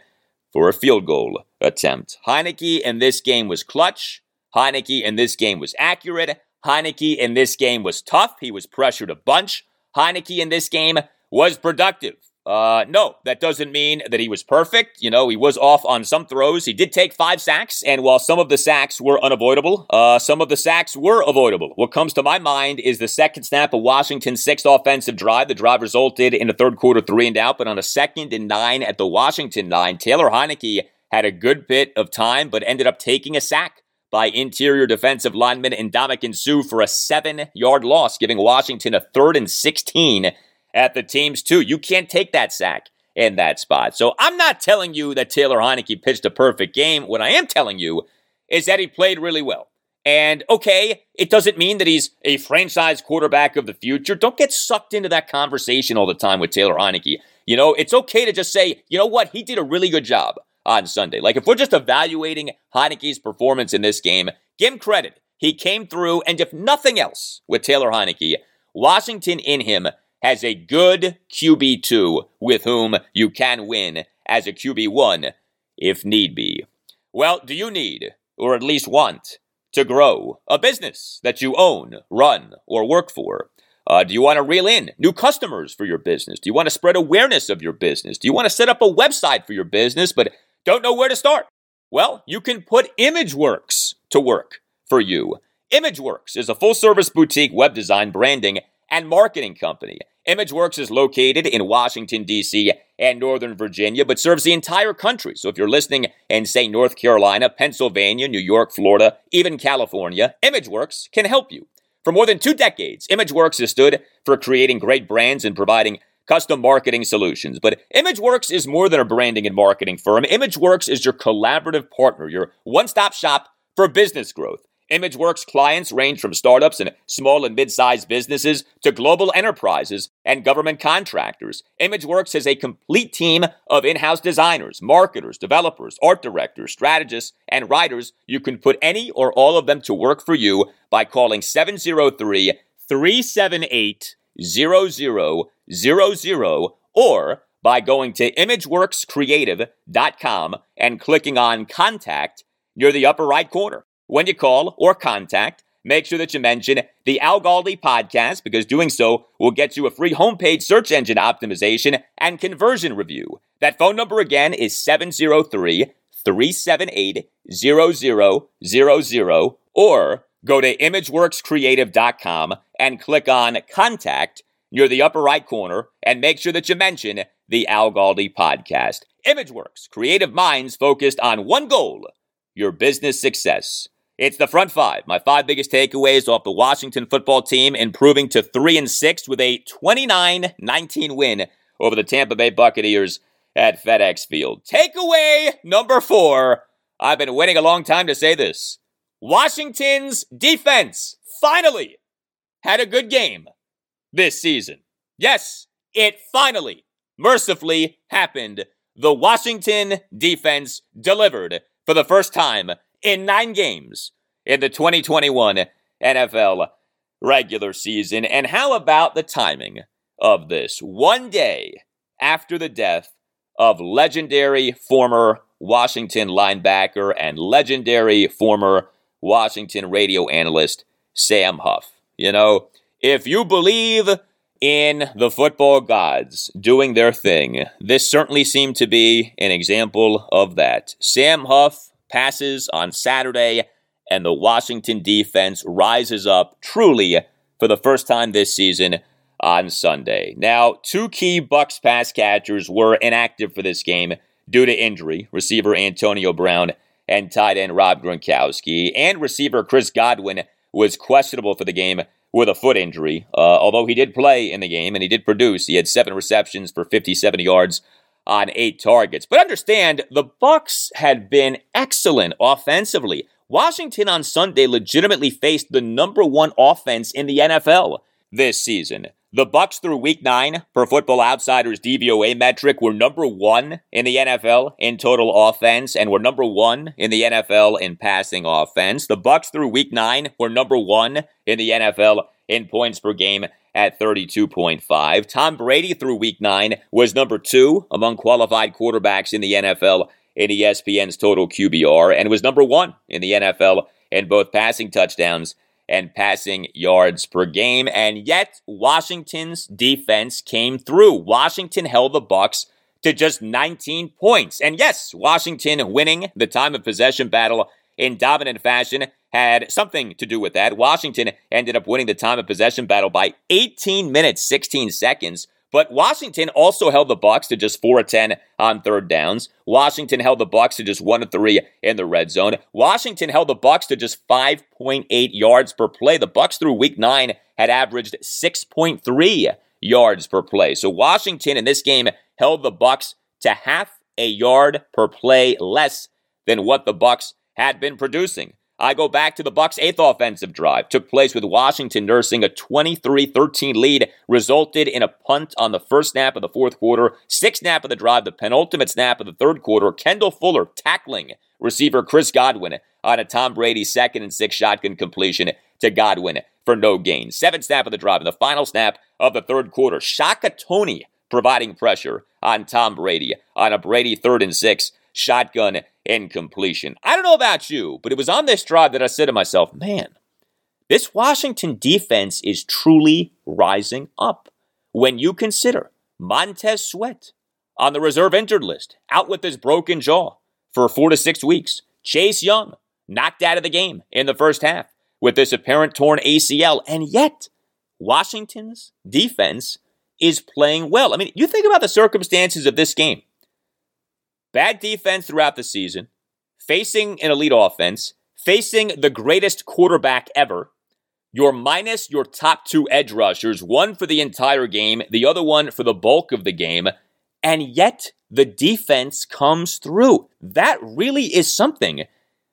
for a field goal attempt. Heinicke in this game was clutch. Heinicke in this game was accurate. Heinicke in this game was tough. He was pressured a bunch. Heinicke in this game was productive. Uh, no, that doesn't mean that he was perfect. You know, he was off on some throws. He did take five sacks, and while some of the sacks were unavoidable, uh, some of the sacks were avoidable. What comes to my mind is the second snap of Washington's sixth offensive drive. The drive resulted in a third quarter three and out, but on a second and nine at the Washington nine, Taylor Heinicke had a good bit of time, but ended up taking a sack by interior defensive lineman Ndamukong Suh for a seven yard loss, giving Washington a third and 16 at the teams too. You can't take that sack in that spot. So I'm not telling you that Taylor Heinicke pitched a perfect game. What I am telling you is that he played really well. And okay, it doesn't mean that he's a franchise quarterback of the future. Don't get sucked into that conversation all the time with Taylor Heinicke. You know, it's okay to just say, you know what, he did a really good job on Sunday. Like if we're just evaluating Heinicke's performance in this game, give him credit. He came through, and if nothing else with Taylor Heinicke, Washington in him has a good QB2 with whom you can win as a QB1 if need be. Well, do you need, or at least want, to grow a business that you own, run, or work for? Uh, do you want to reel in new customers for your business? Do you want to spread awareness of your business? Do you want to set up a website for your business but don't know where to start? Well, you can put ImageWorks to work for you. ImageWorks is a full service boutique web design, branding, and marketing company. ImageWorks is located in Washington, D.C. and Northern Virginia, but serves the entire country. So if you're listening in, say, North Carolina, Pennsylvania, New York, Florida, even California, ImageWorks can help you. For more than two decades, ImageWorks has stood for creating great brands and providing custom marketing solutions. But ImageWorks is more than a branding and marketing firm. ImageWorks is your collaborative partner, your one stop shop for business growth. ImageWorks clients range from startups and small and mid-sized businesses to global enterprises and government contractors. ImageWorks has a complete team of in-house designers, marketers, developers, art directors, strategists, and writers. You can put any or all of them to work for you by calling 703 378 0000 or by going to imageworkscreative.com and clicking on contact near the upper right corner. When you call or contact, make sure that you mention the Al Galdi podcast because doing so will get you a free homepage search engine optimization and conversion review. That phone number again is 703 378 0000 or go to imageworkscreative.com and click on contact near the upper right corner and make sure that you mention the Al Galdi podcast. ImageWorks, creative minds focused on one goal your business success. It's the front five. My five biggest takeaways off the Washington football team improving to 3 and 6 with a 29-19 win over the Tampa Bay Buccaneers at FedEx Field. Takeaway number 4. I've been waiting a long time to say this. Washington's defense finally had a good game this season. Yes, it finally, mercifully happened. The Washington defense delivered for the first time in nine games in the 2021 NFL regular season. And how about the timing of this? One day after the death of legendary former Washington linebacker and legendary former Washington radio analyst Sam Huff. You know, if you believe in the football gods doing their thing, this certainly seemed to be an example of that. Sam Huff passes on Saturday and the Washington defense rises up truly for the first time this season on Sunday. Now, two key Bucs pass catchers were inactive for this game due to injury. Receiver Antonio Brown and tight end Rob Gronkowski and receiver Chris Godwin was questionable for the game with a foot injury. Uh, although he did play in the game and he did produce, he had seven receptions for 57 yards on eight targets. But understand, the Bucs had been excellent offensively. Washington on Sunday legitimately faced the number one offense in the NFL this season. The Bucs through week 9 per Football Outsiders DVOA metric were number 1 in the NFL in total offense and were number 1 in the NFL in passing offense. The Bucs through week 9 were number 1 in the NFL in points per game at 32.5. Tom Brady through week 9 was number 2 among qualified quarterbacks in the NFL in ESPN's total QBR and was number 1 in the NFL in both passing touchdowns and passing yards per game. And yet, Washington's defense came through. Washington held the Bucs to just 19 points. And yes, Washington winning the time of possession battle in dominant fashion had something to do with that. Washington ended up winning the time of possession battle by 18 minutes 16 seconds but Washington also held the Bucs to just 4 of 10 on third downs. Washington held the Bucs to just 1 of 3 in the red zone. Washington held the Bucs to just 5.8 yards per play. The Bucs through week 9 had averaged 6.3 yards per play. So Washington in this game held the Bucs to half a yard per play less than what the Bucs had been producing. I go back to the Bucs' eighth offensive drive. Took place with Washington nursing a 23-13 lead, resulted in a punt on the first snap of the fourth quarter, sixth snap of the drive, the penultimate snap of the third quarter. Kendall Fuller tackling receiver Chris Godwin on a Tom Brady second and six shotgun completion to Godwin for no gain. Seventh snap of the drive, and the final snap of the third quarter. Shaka Toney providing pressure on Tom Brady on a Brady third and six shotgun and completion. I don't know about you, but it was on this drive that I said to myself, man, this Washington defense is truly rising up. When you consider Montez Sweat on the reserve injured list, out with his broken jaw for four to six weeks, Chase Young knocked out of the game in the first half with this apparent torn ACL, and yet Washington's defense is playing well. I mean, you think about the circumstances of this game. Bad defense throughout the season, facing an elite offense, facing the greatest quarterback ever. You're minus your top two edge rushers, one for the entire game, the other one for the bulk of the game, and yet the defense comes through. That really is something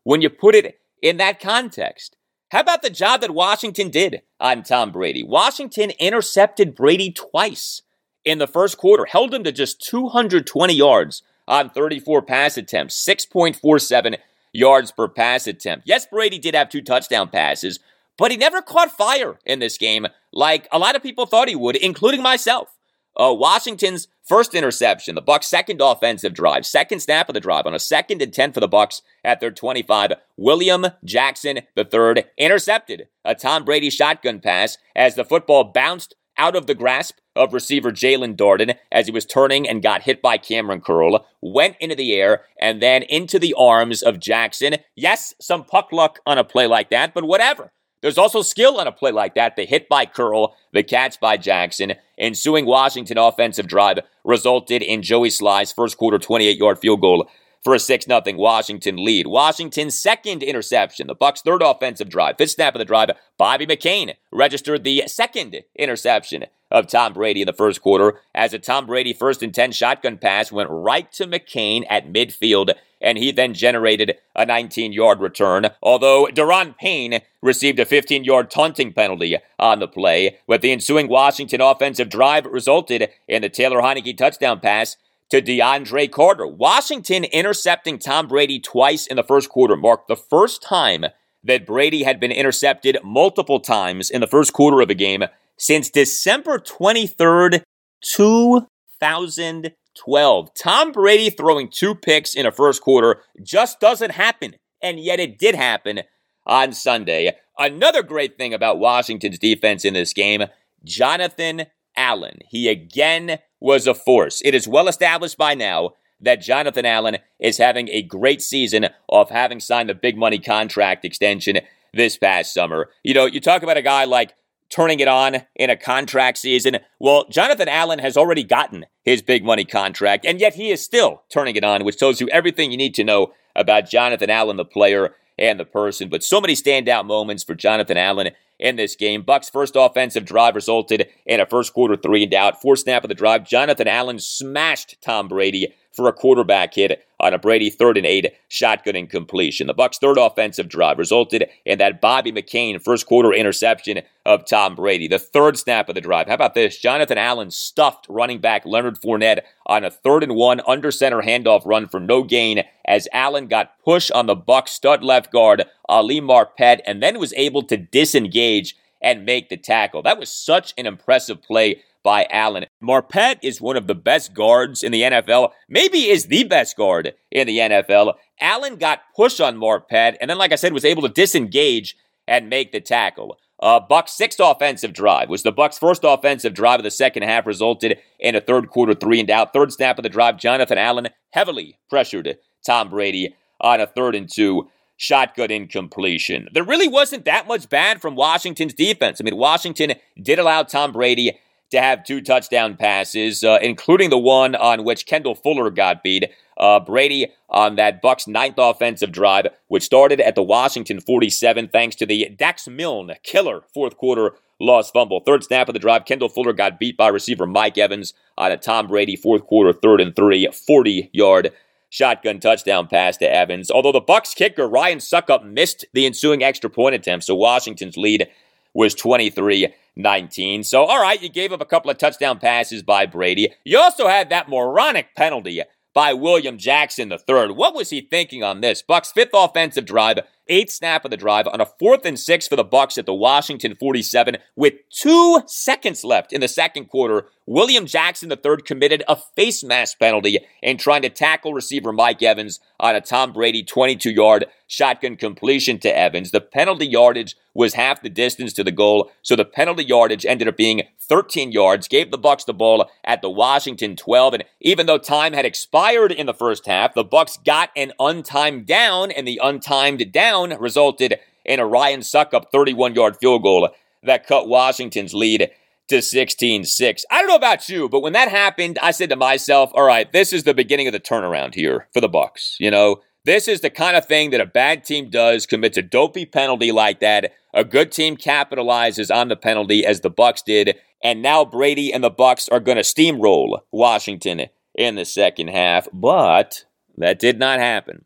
when you put it in that context. How about the job that Washington did on Tom Brady? Washington intercepted Brady twice in the first quarter, held him to just 220 yards on 34 pass attempts, 6.47 yards per pass attempt. Yes, Brady did have two touchdown passes, but he never caught fire in this game like a lot of people thought he would, including myself. Uh, Washington's first interception, the Bucs' second offensive drive, second snap of the drive on a second and 10 for the Bucs at their 25. William Jackson III intercepted a Tom Brady shotgun pass as the football bounced out of the grasp of receiver Jaelon Darden as he was turning and got hit by Kamren Curl, went into the air and then into the arms of Jackson. Yes, some puck luck on a play like that, but whatever. There's also skill on a play like that. The hit by Curl, the catch by Jackson. Ensuing Washington offensive drive resulted in Joey Slye's first quarter 28 yard field goal for a 6 0 Washington lead. Washington's second interception, the Bucs' third offensive drive, fifth snap of the drive, Bobby McCain registered the second interception of Tom Brady in the first quarter as a Tom Brady first and 10 shotgun pass went right to McCain at midfield and he then generated a 19 yard return. Although Da'Ron Payne received a 15 yard taunting penalty on the play, with the ensuing Washington offensive drive resulted in the Taylor Heinicke touchdown pass to DeAndre Carter. Washington intercepting Tom Brady twice in the first quarter marked the first time that Brady had been intercepted multiple times in the first quarter of a game since December 23rd, 2012. Tom Brady throwing two picks in a first quarter just doesn't happen, and yet it did happen on Sunday. Another great thing about Washington's defense in this game, Jonathan Allen. He again was a force. It is well established by now that Jonathan Allen is having a great season of having signed the big money contract extension this past summer. You know, you talk about a guy like turning it on in a contract season. Well, Jonathan Allen has already gotten his big money contract, and yet he is still turning it on, which tells you everything you need to know about Jonathan Allen, the player and the person. But so many standout moments for Jonathan Allen in this game. Bucs' first offensive drive resulted in a first quarter three and out. Four snap of the drive, Jonathan Allen smashed Tom Brady for a quarterback hit on a Brady third and eight shotgun incompletion. The Bucs' third offensive drive resulted in that Bobby McCain first quarter interception of Tom Brady. The third snap of the drive. How about this? Jonathan Allen stuffed running back Leonard Fournette on a third and one under center handoff run for no gain as Allen got push on the Bucs stud left guard Ali Marpet and then was able to disengage and make the tackle. That was such an impressive play by Allen. Marpet is one of the best guards in the NFL, maybe is the best guard in the NFL. Allen got push on Marpet, and then, like I said, was able to disengage and make the tackle. Uh, Buck's sixth offensive drive was the Bucs' first offensive drive of the second half, resulted in a third quarter three and out. Third snap of the drive, Jonathan Allen heavily pressured Tom Brady on a third and two shotgun incompletion. There really wasn't that much bad from Washington's defense. I mean, Washington did allow Tom Brady to have two touchdown passes, uh, including the one on which Kendall Fuller got beat. Uh, Brady on that Bucs ninth offensive drive, which started at the Washington 47, thanks to the Dax Milne killer fourth quarter lost fumble. Third snap of the drive, Kendall Fuller got beat by receiver Mike Evans on a Tom Brady fourth quarter third and three, 40 yard shotgun touchdown pass to Evans. Although the Bucs kicker Ryan Succop missed the ensuing extra point attempt, so Washington's lead was 23 19. So, all right, you gave up a couple of touchdown passes by Brady. You also had that moronic penalty by William Jackson III. What was he thinking on this? Bucs fifth offensive drive, eighth snap of the drive on a fourth and six for the Bucs at the Washington 47 with two seconds left in the second quarter. William Jackson III committed a face mask penalty in trying to tackle receiver Mike Evans on a Tom Brady 22 yard shotgun completion to Evans. The penalty yardage was half the distance to the goal, so the penalty yardage ended up being 13 yards, gave the Bucs the ball at the Washington 12, and even though time had expired in the first half, the Bucs got an untimed down, and the untimed down resulted in a Ryan Succop 31 yard field goal that cut Washington's lead to 16-6. I don't know about you, but when that happened, I said to myself, all right, this is the beginning of the turnaround here for the Bucs. You know, this is the kind of thing that a bad team does, commits a dopey penalty like that. A good team capitalizes on the penalty as the Bucs did, and now Brady and the Bucs are going to steamroll Washington in the second half, but that did not happen.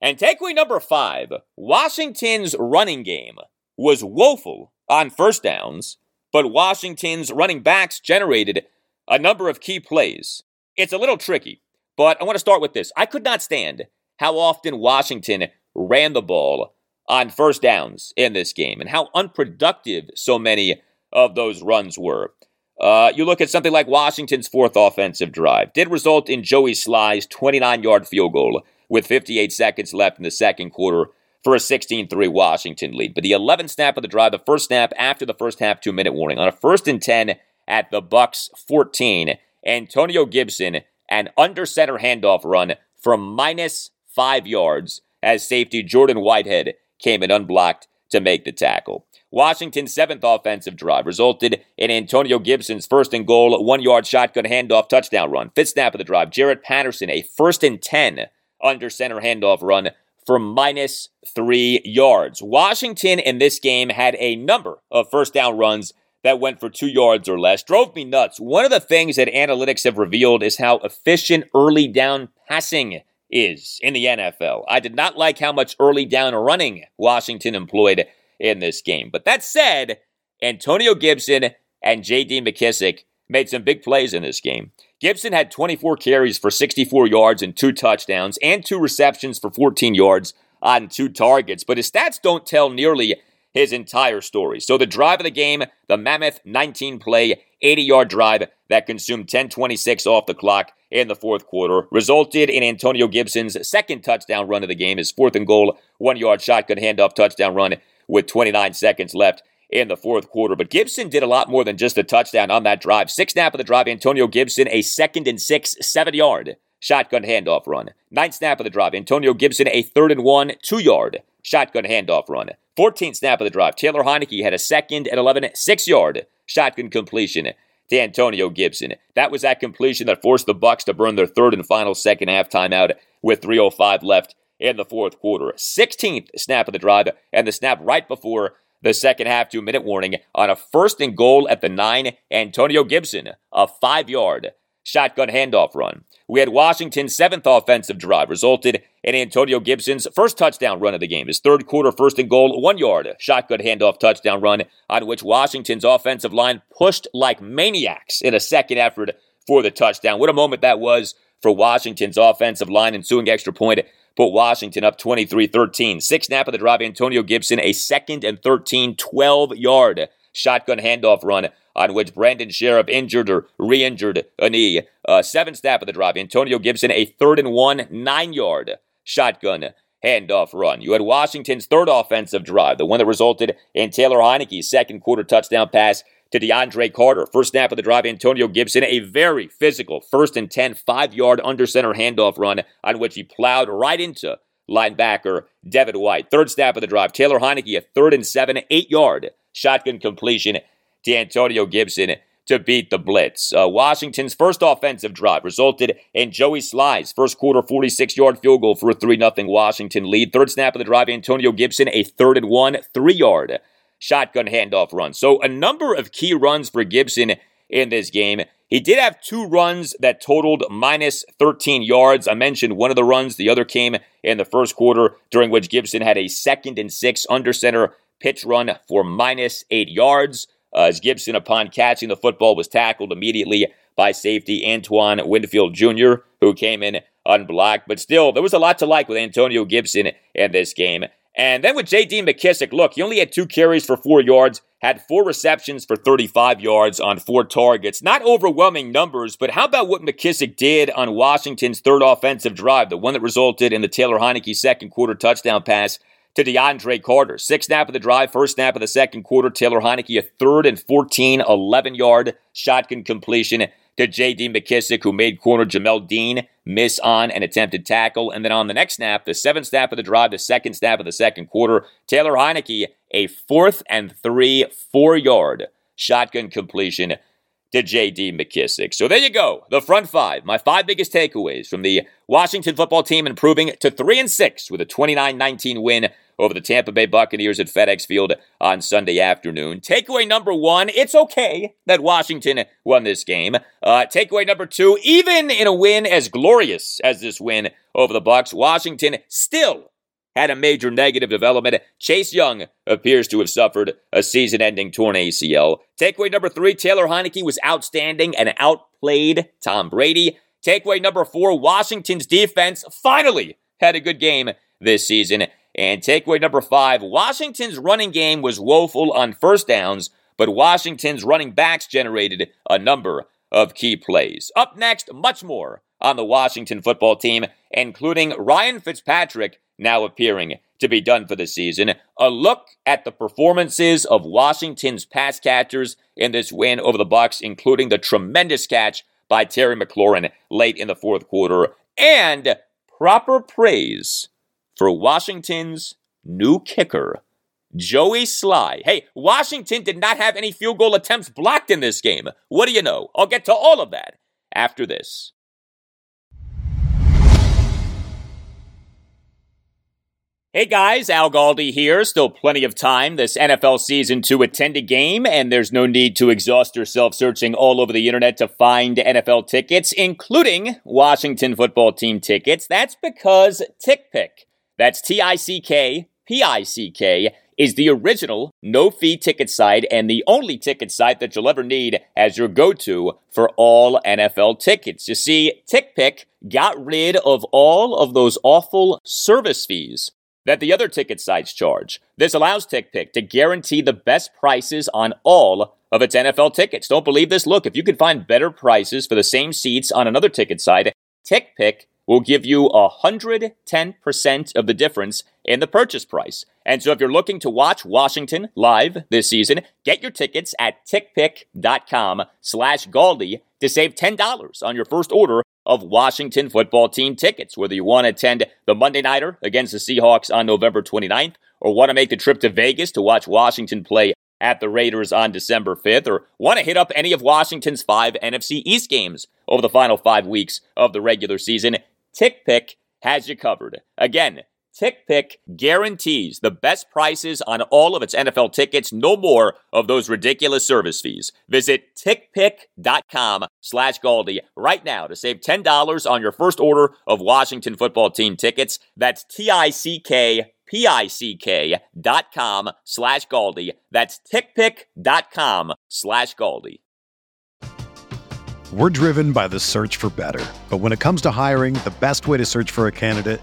And takeaway number 5, Washington's running game was woeful on first downs but Washington's running backs generated a number of key plays. It's a little tricky, but I want to start with this. I could not stand how often Washington ran the ball on first downs in this game and how unproductive so many of those runs were. Uh, you look at something like Washington's fourth offensive drive, did result in Joey Slye's 29 yard field goal with 58 seconds left in the second quarter for a 16 3 Washington lead. But the 11th snap of the drive, the first snap after the first half two minute warning, on a first and 10 at the Bucs 14, Antonio Gibson, an under center handoff run from minus five yards as safety Jordan Whitehead came in unblocked to make the tackle. Washington's seventh offensive drive resulted in Antonio Gibson's first and goal, one yard shotgun handoff touchdown run. Fifth snap of the drive, Jaret Patterson, a first and 10 under center handoff run for minus three yards. Washington in this game had a number of first down runs that went for two yards or less. Drove me nuts. One of the things that analytics have revealed is how efficient early down passing is in the NFL. I did not like how much early down running Washington employed in this game. But that said, Antonio Gibson and J.D. McKissic made some big plays in this game. Gibson had 24 carries for 64 yards and two touchdowns, and two receptions for 14 yards on two targets. But his stats don't tell nearly his entire story. So the drive of the game, the Mammoth 19 play, 80 yard drive that consumed 10:26 off the clock in the fourth quarter, resulted in Antonio Gibson's second touchdown run of the game, his fourth and goal, one yard shotgun handoff touchdown run with 29 seconds left in the fourth quarter. But Gibson did a lot more than just a touchdown on that drive. Six snap of the drive, Antonio Gibson, a second and six, seven yard shotgun handoff run. Ninth snap of the drive, Antonio Gibson, a third and one, two yard shotgun handoff run. 14th snap of the drive, Taylor Heinicke had a second and 11, six yard shotgun completion to Antonio Gibson. That was that completion that forced the Bucs to burn their third and final second half timeout with 3.05 left in the fourth quarter. 16th snap of the drive, and the snap right before the second half two minute warning on a first and goal at the nine. Antonio Gibson, a five yard shotgun handoff run. We had Washington's seventh offensive drive, resulted in Antonio Gibson's first touchdown run of the game. His third quarter first and goal, one yard shotgun handoff touchdown run, on which Washington's offensive line pushed like maniacs in a second effort for the touchdown. What a moment that was for Washington's offensive line, ensuing extra point put Washington up 23 13. Six snap of the drive, Antonio Gibson, a second and 13, 12 yard shotgun handoff run on which Brandon Scherff injured or re injured a knee. Uh, seven snap of the drive, Antonio Gibson, a third and one, nine yard shotgun handoff run. You had Washington's third offensive drive, the one that resulted in Taylor Heinicke's second quarter touchdown pass to DeAndre Carter. First snap of the drive, Antonio Gibson, a very physical first and 10, five yard under center handoff run on which he plowed right into linebacker Devin White. Third snap of the drive, Taylor Heinicke, a third and seven, eight yard shotgun completion to Antonio Gibson to beat the Blitz. Uh, Washington's first offensive drive resulted in Joey Slye's first quarter 46 yard field goal for a 3 0 Washington lead. Third snap of the drive, Antonio Gibson, a third and one, three yard shotgun handoff run. So a number of key runs for Gibson in this game. He did have two runs that totaled minus 13 yards. I mentioned one of the runs, the other came in the first quarter, during which Gibson had a second and six under center pitch run for minus eight yards. Uh, as Gibson, upon catching the football, was tackled immediately by safety Antoine Winfield Jr., who came in unblocked. But still, there was a lot to like with Antonio Gibson in this game. And then with J.D. McKissic, look, he only had two carries for four yards, had four receptions for 35 yards on four targets. Not overwhelming numbers, but how about what McKissic did on Washington's third offensive drive, the one that resulted in the Taylor Heinicke second quarter touchdown pass to DeAndre Carter? Sixth snap of the drive, first snap of the second quarter, Taylor Heinicke, a third and 14, 11 yard shotgun completion to J.D. McKissic, who made corner Jamel Dean miss on an attempted tackle. And then on the next snap, the seventh snap of the drive, the second snap of the second quarter, Taylor Heinicke, a fourth and three, four yard shotgun completion to J.D. McKissic. So there you go. The front five. My five biggest takeaways from the Washington football team improving to three and six with a 29-19 win over the Tampa Bay Buccaneers at FedEx Field on Sunday afternoon. Takeaway number one, it's okay that Washington won this game. Uh, takeaway number two, even in a win as glorious as this win over the Bucs, Washington still had a major negative development. Chase Young appears to have suffered a season-ending torn ACL. Takeaway number three, Taylor Heinicke was outstanding and outplayed Tom Brady. Takeaway number four, Washington's defense finally had a good game this season. And takeaway number five Washington's running game was woeful on first downs, but Washington's running backs generated a number of key plays. Up next, much more on the Washington football team, including Ryan Fitzpatrick now appearing to be done for the season. A look at the performances of Washington's pass catchers in this win over the Bucs, including the tremendous catch by Terry McLaurin late in the fourth quarter, and proper praise for Washington's new kicker, Joey Slye. Hey, Washington did not have any field goal attempts blocked in this game. What do you know? I'll get to all of that after this. Hey guys, Al Galdi here. Still plenty of time this NFL season to attend a game, and there's no need to exhaust yourself searching all over the internet to find NFL tickets, including Washington football team tickets. That's because TickPick that's T I C K P I C K is the original no fee ticket site and the only ticket site that you'll ever need as your go to for all NFL tickets. You see, TickPick got rid of all of those awful service fees that the other ticket sites charge. This allows TickPick to guarantee the best prices on all of its NFL tickets. Don't believe this? Look, if you can find better prices for the same seats on another ticket site, TickPick will give you 110% of the difference in the purchase price. And so if you're looking to watch Washington live this season, get your tickets at tickpick.com slash Galdi to save $10 on your first order of Washington football team tickets. Whether you want to attend the Monday Nighter against the Seahawks on November 29th or want to make the trip to Vegas to watch Washington play at the Raiders on December 5th, or want to hit up any of Washington's five NFC East games over the final five weeks of the regular season, TickPick has you covered. Again, TickPick guarantees the best prices on all of its NFL tickets, no more of those ridiculous service fees. Visit tickpick.com slash Galdi right now to save $10 on your first order of Washington football team tickets. That's T-I-C-K P-I-C-K dot com slash Galdi. That's tickpick.com slash Galdi. We're driven by the search for better. But when it comes to hiring, the best way to search for a candidate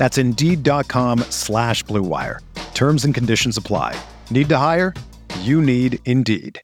That's Indeed.com slash BlueWire. Terms and conditions apply. Need to hire? You need Indeed.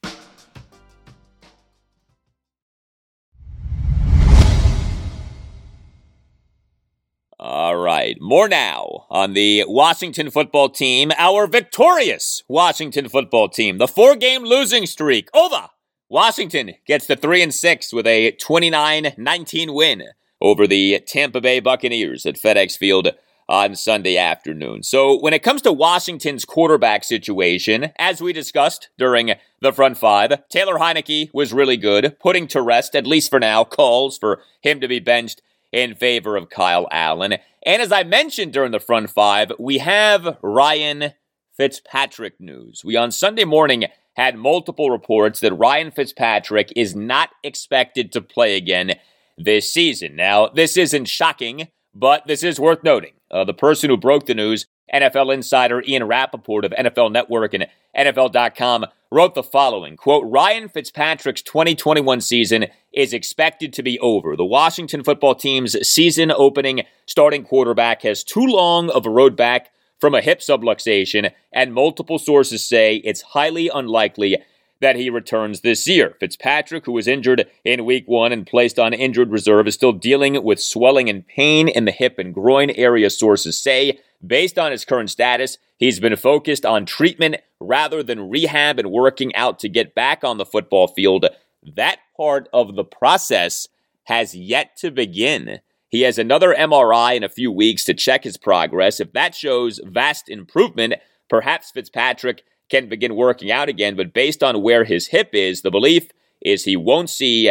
All right, more now on the Washington football team, our victorious Washington football team. The four-game losing streak over. Washington gets the 3 and 6 with a 29-19 win over the Tampa Bay Buccaneers at FedEx Field on Sunday afternoon. So, when it comes to Washington's quarterback situation, as we discussed during the front five, Taylor Heinicke was really good, putting to rest, at least for now, calls for him to be benched in favor of Kyle Allen. And as I mentioned during the front five, we have Ryan Fitzpatrick news. We on Sunday morning had multiple reports that Ryan Fitzpatrick is not expected to play again this season. Now, this isn't shocking, but this is worth noting. Uh, the person who broke the news, NFL insider Ian Rapoport of NFL Network and NFL.com, wrote the following quote, Ryan Fitzpatrick's 2021 season is expected to be over. The Washington football team's season opening starting quarterback has too long of a road back from a hip subluxation, and multiple sources say it's highly unlikely that he returns this year. Fitzpatrick, who was injured in week one and placed on injured reserve, is still dealing with swelling and pain in the hip and groin area, sources say. Based on his current status, he's been focused on treatment rather than rehab and working out to get back on the football field. That part of the process has yet to begin. He has another MRI in a few weeks to check his progress. If that shows vast improvement, perhaps Fitzpatrick can begin working out again. But based on where his hip is, the belief is he won't see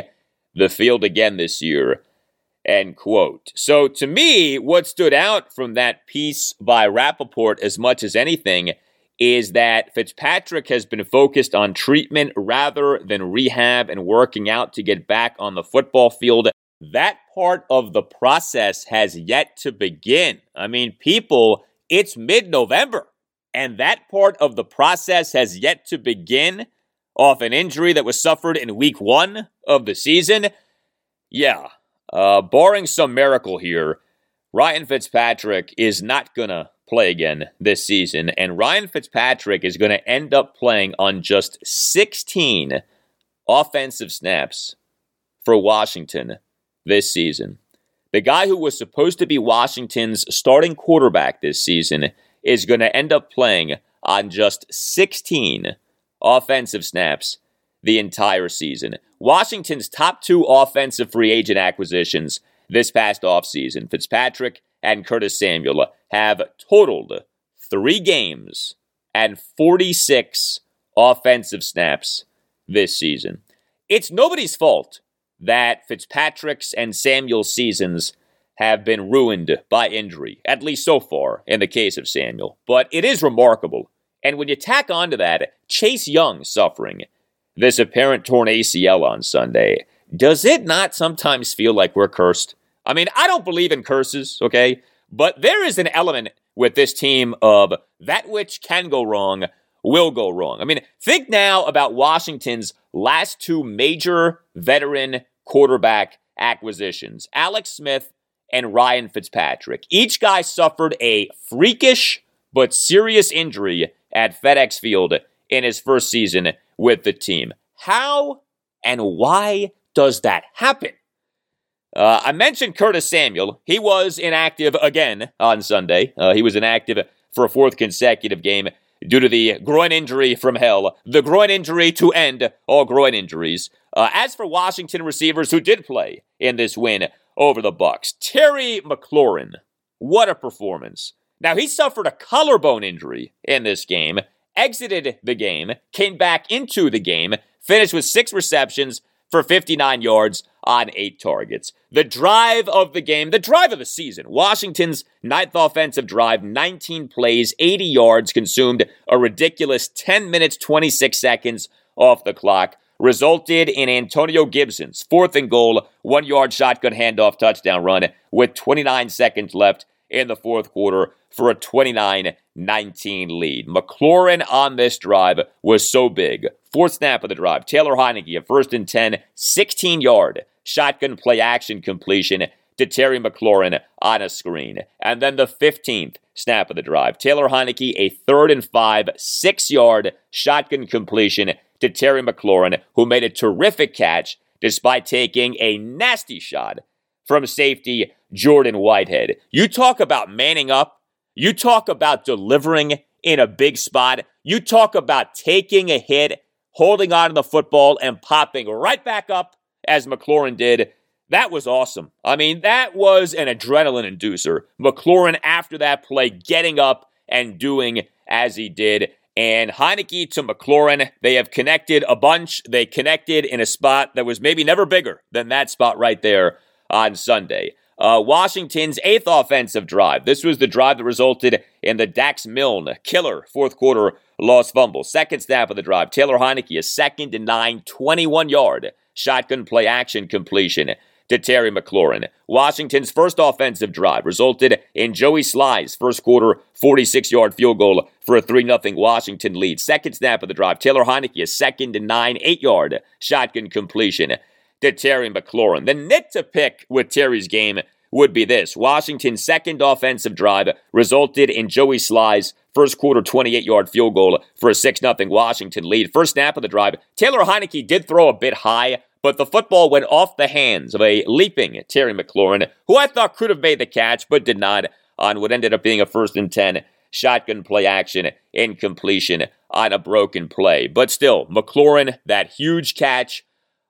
the field again this year. End quote. So to me, what stood out from that piece by Rapoport as much as anything is that Fitzpatrick has been focused on treatment rather than rehab and working out to get back on the football field. That part of the process has yet to begin. I mean, people, it's mid November. And that part of the process has yet to begin off an injury that was suffered in week one of the season. Yeah, uh, barring some miracle here, Ryan Fitzpatrick is not going to play again this season. And Ryan Fitzpatrick is going to end up playing on just 16 offensive snaps for Washington this season. The guy who was supposed to be Washington's starting quarterback this season is going to end up playing on just 16 offensive snaps the entire season. Washington's top two offensive free agent acquisitions this past offseason, Fitzpatrick and Curtis Samuel, have totaled three games and 46 offensive snaps this season. It's nobody's fault that Fitzpatrick's and Samuel's seasons have been ruined by injury, at least so far in the case of Samuel. But it is remarkable. And when you tack onto that Chase Young suffering this apparent torn ACL on Sunday, does it not sometimes feel like we're cursed? I mean, I don't believe in curses, okay? But there is an element with this team of that which can go wrong will go wrong. I mean, think now about Washington's last two major veteran quarterback acquisitions Alex Smith and Ryan Fitzpatrick. Each guy suffered a freakish but serious injury at FedEx Field in his first season with the team. How and why does that happen? Uh, I mentioned Curtis Samuel. He was inactive again on Sunday. Uh, he was inactive for a fourth consecutive game due to the groin injury from hell, the groin injury to end all groin injuries. Uh, as for Washington receivers who did play in this win over the Bucs, Terry McLaurin, what a performance! Now he suffered a collarbone injury in this game, exited the game, came back into the game, finished with six receptions for 59 yards on eight targets. The drive of the game, the drive of the season. Washington's ninth offensive drive, 19 plays, 80 yards, consumed a ridiculous 10 minutes, 26 seconds off the clock, resulted in Antonio Gibson's fourth and goal, one yard shotgun handoff touchdown run with 29 seconds left in the fourth quarter for a 29 19 lead. McLaurin on this drive was so big. Fourth snap of the drive. Taylor Heinicke, a first and 10, 16 yard shotgun play action completion to Terry McLaurin on a screen. And then the 15th snap of the drive. Taylor Heinicke, a third and five, six yard shotgun completion to Terry McLaurin, who made a terrific catch despite taking a nasty shot from safety Jordan Whitehead. You talk about manning up. You talk about delivering in a big spot. You talk about taking a hit, holding on to the football, and popping right back up as McLaurin did. That was awesome. I mean, that was an adrenaline inducer. McLaurin, after that play, getting up and doing as he did. And Heinicke to McLaurin, they have connected a bunch. They connected in a spot that was maybe never bigger than that spot right there on Sunday. Uh, Washington's eighth offensive drive. This was the drive that resulted in the Dax Milne killer fourth quarter lost fumble. Second snap of the drive. Taylor Heinicke, a second and nine, 21 yard shotgun play action completion to Terry McLaurin. Washington's first offensive drive resulted in Joey Slye's first quarter 46 yard field goal for a 3 0 Washington lead. Second snap of the drive. Taylor Heinicke, a second and nine, 8 yard shotgun completion to Terry McLaurin. The nit to pick with Terry's game would be this Washington's second offensive drive resulted in Joey Slye's first quarter 28 yard field goal for a 6 0 Washington lead. First snap of the drive, Taylor Heinicke did throw a bit high, but the football went off the hands of a leaping Terry McLaurin, who I thought could have made the catch, but did not on what ended up being a first and 10 shotgun play action incompletion on a broken play. But still, McLaurin, that huge catch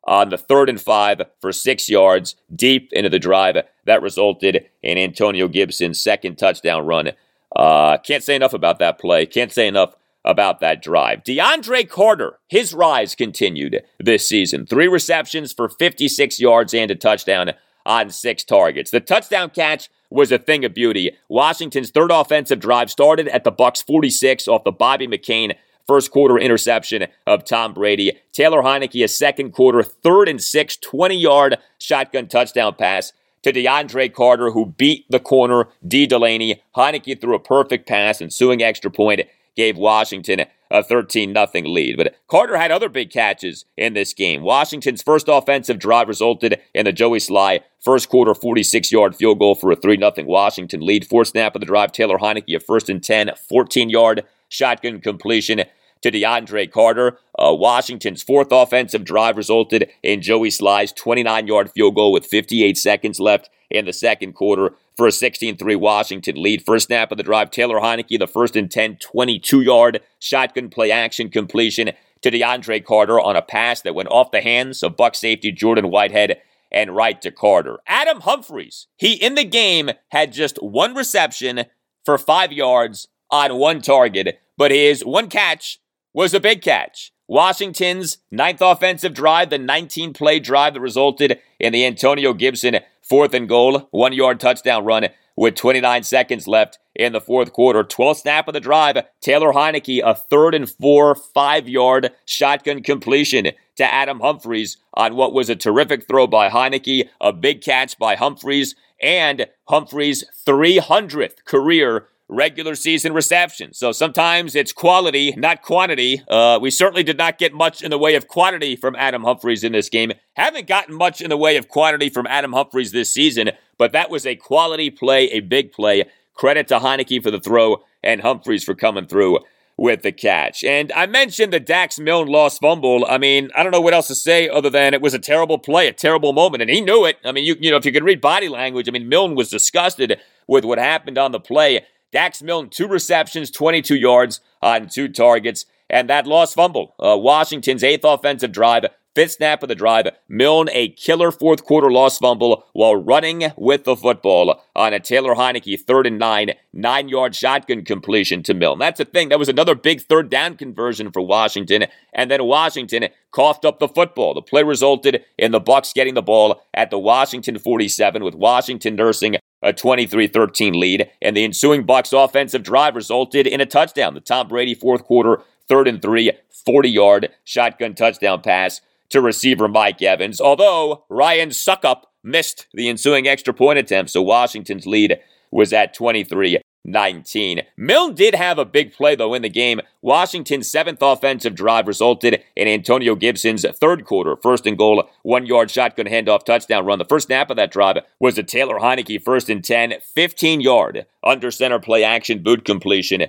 on the third and five for six yards deep into the drive. That resulted in Antonio Gibson's second touchdown run. Uh, can't say enough about that play. Can't say enough about that drive. DeAndre Carter, his rise continued this season. Three receptions for 56 yards and a touchdown on six targets. The touchdown catch was a thing of beauty. Washington's third offensive drive started at the Bucs 46 off the Bobby McCain first quarter interception of Tom Brady. Taylor Heinicke, a second quarter, third and six, 20 yard shotgun touchdown pass to DeAndre Carter, who beat the corner, Dee Delaney. Heinicke threw a perfect pass, ensuing extra point gave Washington a 13 0 lead. But Carter had other big catches in this game. Washington's first offensive drive resulted in the Joey Slye first quarter 46 yard field goal for a 3 0 Washington lead. Fourth snap of the drive, Taylor Heinicke, a first and 10, 14 yard shotgun completion to DeAndre Carter. Uh, Washington's fourth offensive drive resulted in Joey Slye's 29 yard field goal with 58 seconds left in the second quarter for a 16 3 Washington lead. First snap of the drive, Taylor Heinicke, the first and 10, 22 yard shotgun play action completion to DeAndre Carter on a pass that went off the hands of Buck safety Jordan Whitehead and right to Carter. Adam Humphries, he in the game had just one reception for five yards on one target, but his one catch was a big catch. Washington's ninth offensive drive, the 19 play drive that resulted in the Antonio Gibson fourth and goal, one yard touchdown run with 29 seconds left in the fourth quarter. 12th snap of the drive, Taylor Heinicke, a third and four, five yard shotgun completion to Adam Humphries on what was a terrific throw by Heinicke, a big catch by Humphries, and Humphries' 300th career regular season reception. So sometimes it's quality, not quantity. Uh, we certainly did not get much in the way of quantity from Adam Humphries in this game. Haven't gotten much in the way of quantity from Adam Humphries this season, but that was a quality play, a big play. Credit to Heinicke for the throw and Humphries for coming through with the catch. And I mentioned the Dax Milne lost fumble. I mean, I don't know what else to say other than it was a terrible play, a terrible moment, and he knew it. I mean, you you know, if you could read body language, I mean, Milne was disgusted with what happened on the play. Dax Milne, two receptions, 22 yards on two targets, and that lost fumble. Uh, Washington's eighth offensive drive Fifth snap of the drive, Milne a killer fourth quarter lost fumble while running with the football on a Taylor Heinicke third and nine, nine yard shotgun completion to Milne. That's the thing. That was another big third down conversion for Washington. And then Washington coughed up the football. The play resulted in the Bucs getting the ball at the Washington 47 with Washington nursing a 23-13 lead, and the ensuing Bucs offensive drive resulted in a touchdown. The Tom Brady fourth quarter third and three, 40-yard shotgun touchdown pass to receiver Mike Evans, although Ryan Succop missed the ensuing extra point attempt, so Washington's lead was at 23 19. Milne did have a big play, though, in the game. Washington's seventh offensive drive resulted in Antonio Gibson's third quarter, first and goal, one yard shotgun handoff touchdown run. The first snap of that drive was a Taylor Heinicke first and 10, 15 yard under center play action boot completion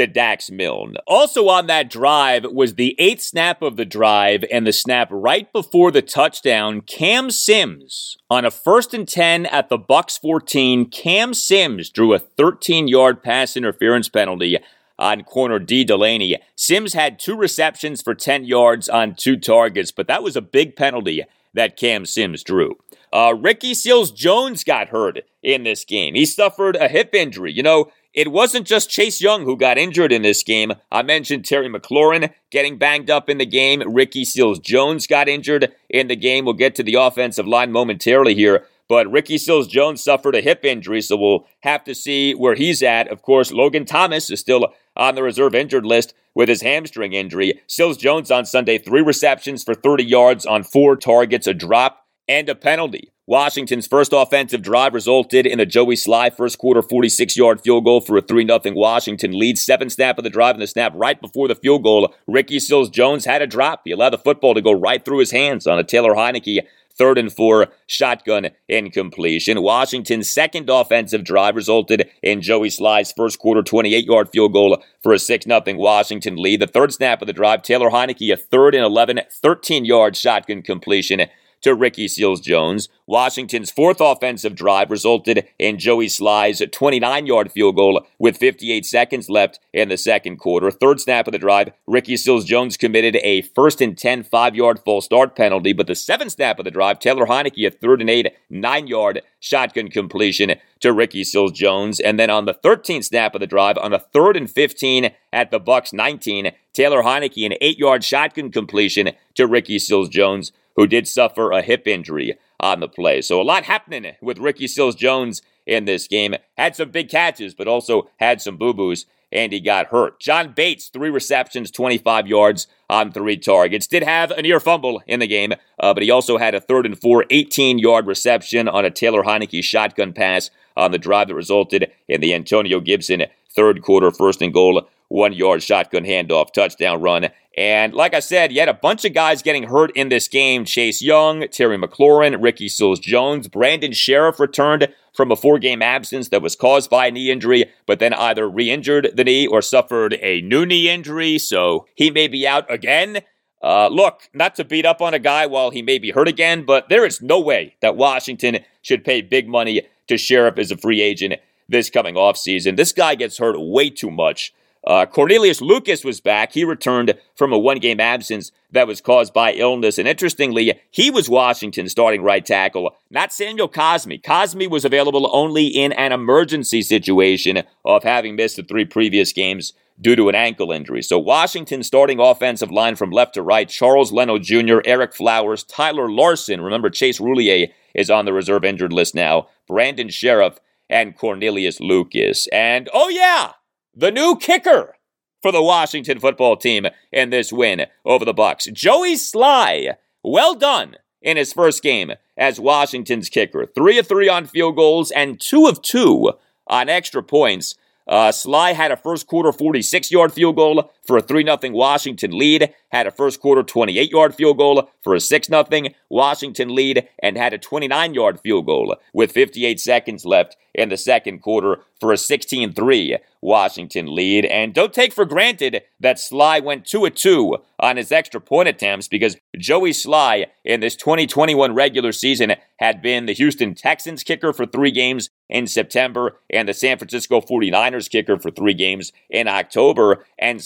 to Dax Milne. Also on that drive was the eighth snap of the drive and the snap right before the touchdown. Cam Sims on a first and 10 at the Bucs 14. Cam Sims drew a 13-yard pass interference penalty on corner Dee Delaney. Sims had two receptions for 10 yards on two targets, but that was a big penalty that Cam Sims drew. Uh, Ricky Seals Jones got hurt in this game. He suffered a hip injury. You know, it wasn't just Chase Young who got injured in this game. I mentioned Terry McLaurin getting banged up in the game. Ricky Seals Jones got injured in the game. We'll get to the offensive line momentarily here. But Ricky Seals Jones suffered a hip injury, so we'll have to see where he's at. Of course, Logan Thomas is still on the reserve injured list with his hamstring injury. Seals Jones on Sunday, three receptions for 30 yards on four targets, a drop, and a penalty. Washington's first offensive drive resulted in a Joey Slye first quarter 46 yard field goal for a 3 0 Washington lead. Seven snap of the drive and the snap right before the field goal. Ricky Seals Jones had a drop. He allowed the football to go right through his hands on a Taylor Heinicke third and four shotgun incompletion. Washington's second offensive drive resulted in Joey Slye's first quarter 28 yard field goal for a 6 0 Washington lead. The third snap of the drive, Taylor Heinicke, a third and 11, 13 yard shotgun completion to Ricky Seals Jones. Washington's fourth offensive drive resulted in Joey Slye's 29 yard field goal with 58 seconds left in the second quarter. Third snap of the drive, Ricky Seals Jones committed a first and 10 five yard full start penalty, but the seventh snap of the drive, Taylor Heinicke, a third and eight nine yard shotgun completion to Ricky Seals Jones. And then on the 13th snap of the drive, on a third and 15 at the Bucs 19, Taylor Heinicke, an eight yard shotgun completion to Ricky Seals Jones who did suffer a hip injury on the play. So a lot happening with Ricky Seals Jones in this game. Had some big catches, but also had some boo boos, and he got hurt. John Bates, three receptions, 25 yards on three targets. Did have a near fumble in the game, uh, but he also had a third and four, 18 yard reception on a Taylor Heinicke shotgun pass on the drive that resulted in the Antonio Gibson third quarter first and goal one yard shotgun handoff touchdown run. And like I said, you had a bunch of guys getting hurt in this game. Chase Young, Terry McLaurin, Ricky Seals Jones, Brandon Scherff returned from a four game absence that was caused by a knee injury, but then either re injured the knee or suffered a new knee injury. So he may be out again. Uh, look, not to beat up on a guy while he may be hurt again, but there is no way that Washington should pay big money to Scherff as a free agent this coming offseason. This guy gets hurt way too much. Uh, Cornelius Lucas was back. He returned from a one game absence that was caused by illness. And interestingly, he was Washington's starting right tackle, not Samuel Cosmi. Cosmi was available only in an emergency situation of having missed the three previous games due to an ankle injury. So Washington starting offensive line from left to right, Charles Leno Jr., Ereck Flowers, Tyler Larsen. Remember, Chase Roullier is on the reserve injured list now. Brandon Scherff and Cornelius Lucas. And oh yeah, the new kicker for the Washington football team in this win over the Bucs. Joey Slye, well done in his first game as Washington's kicker. 3 of 3 on field goals and 2 of 2 on extra points. Uh, Slye had a first quarter 46 yard field goal for a 3 0 Washington lead, had a first quarter 28 yard field goal for a 6 0 Washington lead, and had a 29 yard field goal with 58 seconds left in the second quarter for a 16 3 Washington lead. And don't take for granted that Slye went 2 2 on his extra point attempts because Joey Slye in this 2021 regular season had been the Houston Texans kicker for three games in September and the San Francisco 49ers kicker for three games in October. And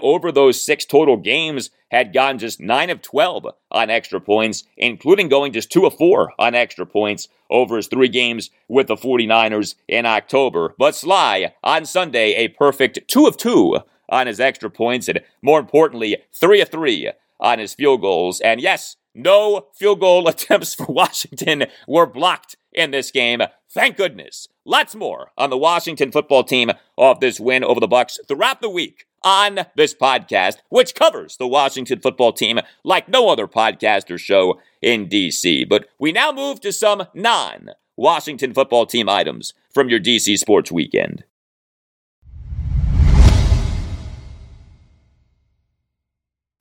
Over those six total games, had gone just 9 of 12 on extra points, including going just 2 of 4 on extra points over his three games with the 49ers in October. But Slye, on Sunday, a perfect 2 of 2 on his extra points, and more importantly, 3 of 3 on his field goals. And yes, no field goal attempts for Washington were blocked in this game. Thank goodness. Lots more on the Washington football team off this win over the Bucs throughout the week on this podcast, which covers the Washington football team like no other podcast or show in DC. But we now move to some non Washington football team items from your DC sports weekend.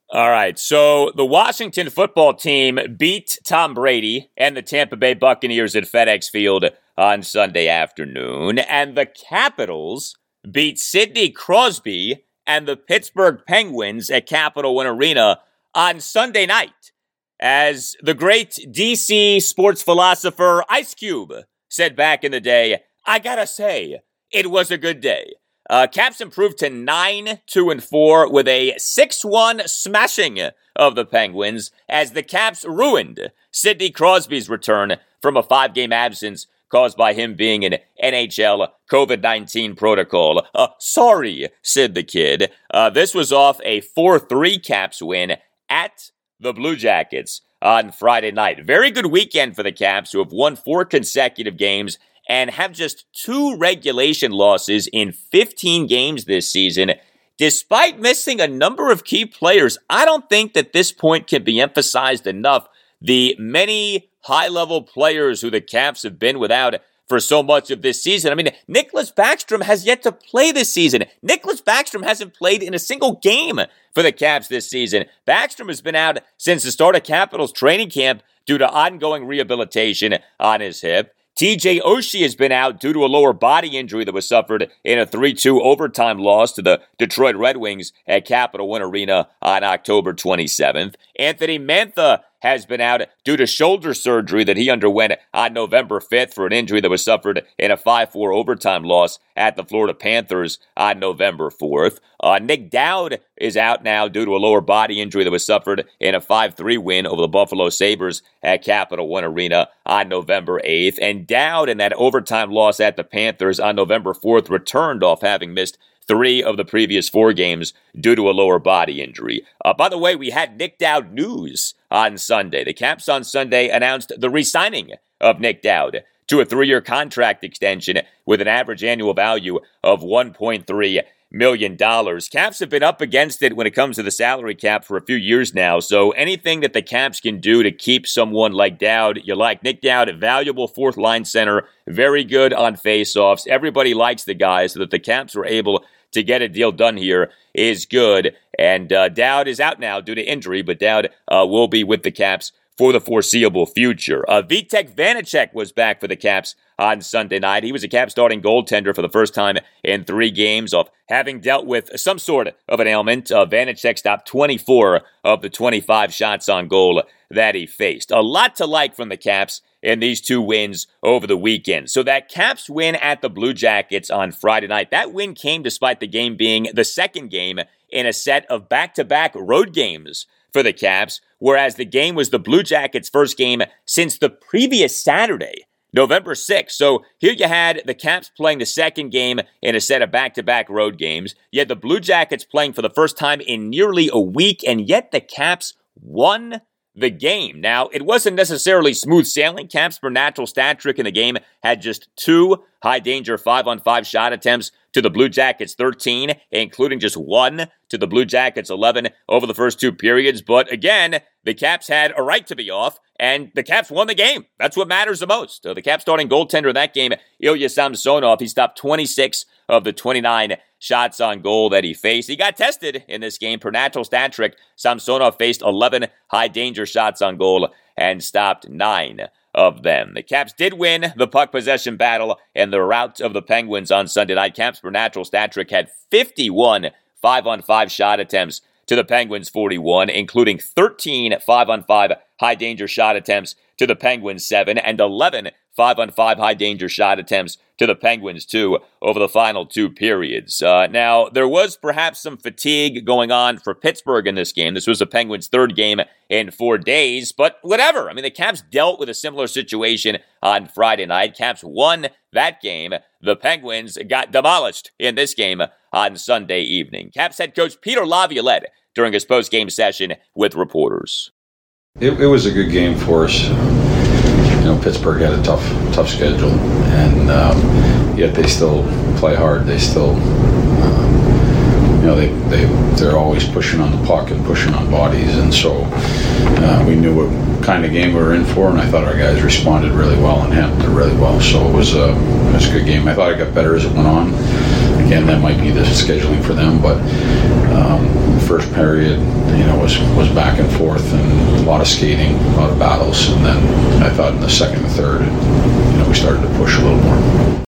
All right, so the Washington football team beat Tom Brady and the Tampa Bay Buccaneers at FedEx Field on Sunday afternoon, and the Capitals beat Sidney Crosby and the Pittsburgh Penguins at Capital One Arena on Sunday night. As the great DC sports philosopher Ice Cube said back in the day, I gotta say, it was a good day. Uh, Caps improved to 9 2 and 4 with a 6 1 smashing of the Penguins as the Caps ruined Sidney Crosby's return from a five game absence caused by him being in NHL COVID 19 protocol. Uh, sorry, Sid the Kid. Uh, this was off a 4 3 Caps win at the Blue Jackets on Friday night. Very good weekend for the Caps, who have won four consecutive games and have just two regulation losses in 15 games this season. Despite missing a number of key players, I don't think that this point can be emphasized enough. The many high level players who the Caps have been without for so much of this season. I mean, Nicklas Backstrom has yet to play this season. Nicklas Backstrom hasn't played in a single game for the Caps this season. Backstrom has been out since the start of Capitals training camp due to ongoing rehabilitation on his hip. TJ Oshie has been out due to a lower body injury that was suffered in a 3 2 overtime loss to the Detroit Red Wings at Capital One Arena on October 27th. Anthony Mantha has been out due to shoulder surgery that he underwent on November 5th for an injury that was suffered in a 5 4 overtime loss at the Florida Panthers on November 4th. Uh, Nick Dowd is out now due to a lower body injury that was suffered in a 5 3 win over the Buffalo Sabres at Capital One Arena on November 8th. And Dowd, in that overtime loss at the Panthers on November 4th, returned off having missed three of the previous four games due to a lower body injury. Uh, by the way, we had Nick Dowd news on Sunday. The Caps on Sunday announced the re signing of Nick Dowd to a three year contract extension with an average annual value of 1.3 million dollars. Caps have been up against it when it comes to the salary cap for a few years now. So anything that the Caps can do to keep someone like Dowd, you like Nick Dowd, a valuable fourth line center, very good on faceoffs. Everybody likes the guy, so that the Caps were able to get a deal done here is good. And uh, Dowd is out now due to injury, but Dowd uh, will be with the Caps for the foreseeable future. Uh, Vitek Vanecek was back for the Caps on Sunday night. He was a Cap starting goaltender for the first time in three games of having dealt with some sort of an ailment. Uh, Vanecek stopped 24 of the 25 shots on goal that he faced. A lot to like from the Caps in these two wins over the weekend. So that Caps win at the Blue Jackets on Friday night, that win came despite the game being the second game in a set of back-to-back road games for the Caps, whereas the game was the Blue Jackets' first game since the previous Saturday November 6th. So here you had the Caps playing the second game in a set of back to back road games. You had the Blue Jackets playing for the first time in nearly a week, and yet the Caps won the game. Now, it wasn't necessarily smooth sailing. Caps for natural stat trick in the game had just two high danger five on five shot attempts to the Blue Jackets 13, including just one to the Blue Jackets 11 over the first two periods. But again, the Caps had a right to be off, and the Caps won the game. That's what matters the most. Uh, the Caps starting goaltender in that game, Ilya Samsonov, he stopped 26 of the 29 shots on goal that he faced. He got tested in this game per natural stat trick. Samsonov faced 11 high danger shots on goal and stopped nine of them. The Caps did win the puck possession battle and the rout of the Penguins on Sunday night. Caps per natural stat trick had 51 five on five shot attempts to the Penguins 41, including 13 5 on 5 high danger shot attempts to the Penguins 7 and 11 5 on 5 high danger shot attempts to the Penguins too, over the final two periods. Uh, now, there was perhaps some fatigue going on for Pittsburgh in this game. This was the Penguins' third game in four days, but whatever. I mean, the Caps dealt with a similar situation on Friday night. Caps won that game. The Penguins got demolished in this game on Sunday evening. Caps head coach Peter Laviolette during his post-game session with reporters. It, it was a good game for us. Pittsburgh had a tough, tough schedule, and um, yet they still play hard. They still, um, you know, they they they're always pushing on the puck and pushing on bodies, and so uh, we knew what kind of game we were in for, and I thought our guys responded really well and handled it really well. So it was a it was a good game. I thought it got better as it went on. Again, that might be the scheduling for them, but um, first period, you know, was was back and forth and a lot of skating, a lot of battles, and then I thought in the second and third, you know, we started to push a little more.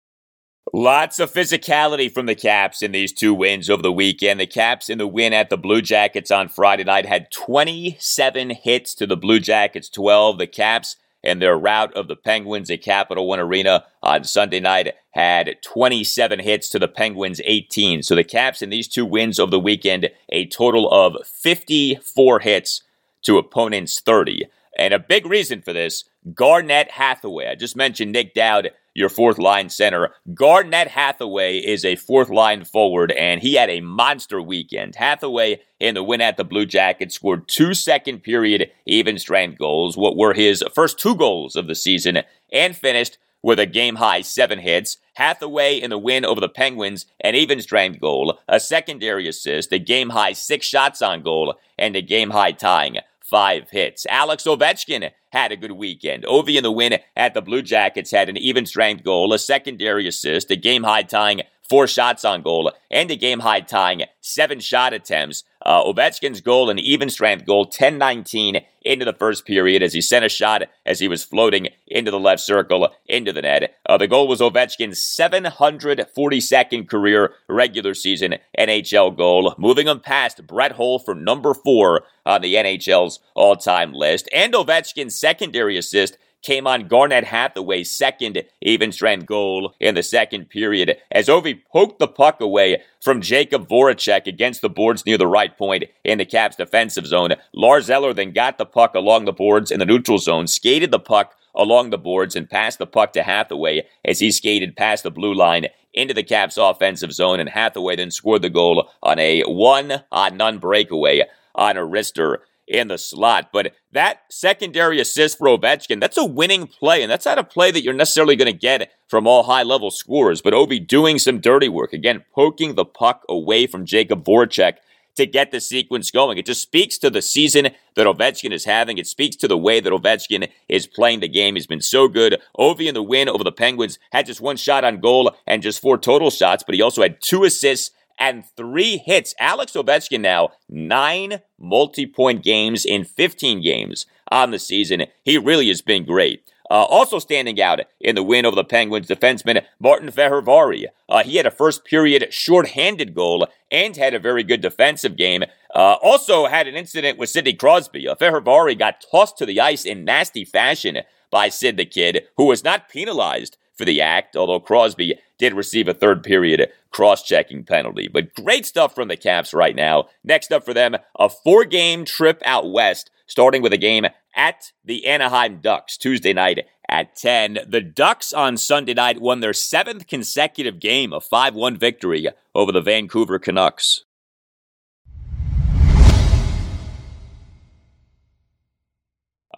Lots of physicality from the Caps in these two wins over the weekend. The Caps in the win at the Blue Jackets on Friday night had 27 hits to the Blue Jackets 12. The Caps and their rout of the Penguins at Capital One Arena on Sunday night had 27 hits to the Penguins 18. So the Caps in these two wins of the weekend, a total of 54 hits to opponents 30. And a big reason for this, Garnet Hathaway. I just mentioned Nick Dowd your fourth line center. Garnet Hathaway is a fourth line forward, and he had a monster weekend. Hathaway in the win at the Blue Jackets scored two second period even strength goals, what were his first two goals of the season, and finished with a game high seven hits. Hathaway in the win over the Penguins, an even strength goal, a secondary assist, a game high six shots on goal, and a game high tying five hits. Alex Ovechkin had a good weekend. Ovi in the win at the Blue Jackets had an even strength goal, a secondary assist, a game high tying four shots on goal, and a game high tying seven shot attempts. Uh, Ovechkin's goal, an even strength goal, 10 19 into the first period as he sent a shot as he was floating into the left circle, into the net. Uh, the goal was Ovechkin's 742nd career regular season NHL goal, moving him past Brett Hull for number four on the NHL's all time list. And Ovechkin's secondary assist came on Garnet Hathaway's second even strength goal in the second period as Ovi poked the puck away from Jakub Voracek against the boards near the right point in the Caps defensive zone. Lars Eller then got the puck along the boards in the neutral zone, skated the puck along the boards and passed the puck to Hathaway as he skated past the blue line into the Caps offensive zone and Hathaway then scored the goal on a one on none breakaway on a wrister in the slot. But that secondary assist for Ovechkin, that's a winning play, and that's not a play that you're necessarily going to get from all high level scorers. But Ovi doing some dirty work, again, poking the puck away from Jakub Voracek to get the sequence going. It just speaks to the season that Ovechkin is having. It speaks to the way that Ovechkin is playing the game. He's been so good. Ovi in the win over the Penguins had just one shot on goal and just four total shots, but he also had two assists and three hits. Alex Ovechkin now nine multi-point games in 15 games on the season. He really has been great. Uh, also standing out in the win over the Penguins, defenseman Martin Fehervary. Uh, he had a first period shorthanded goal and had a very good defensive game. Uh, also had an incident with Sidney Crosby. Uh, Fehervary got tossed to the ice in nasty fashion by Sid the Kid, who was not penalized for the act, although Crosby did receive a third period cross checking penalty. But great stuff from the Caps right now. Next up for them, a four game trip out west, starting with a game at the Anaheim Ducks Tuesday night at 10. The Ducks on Sunday night won their seventh consecutive game, a 5 1 victory over the Vancouver Canucks.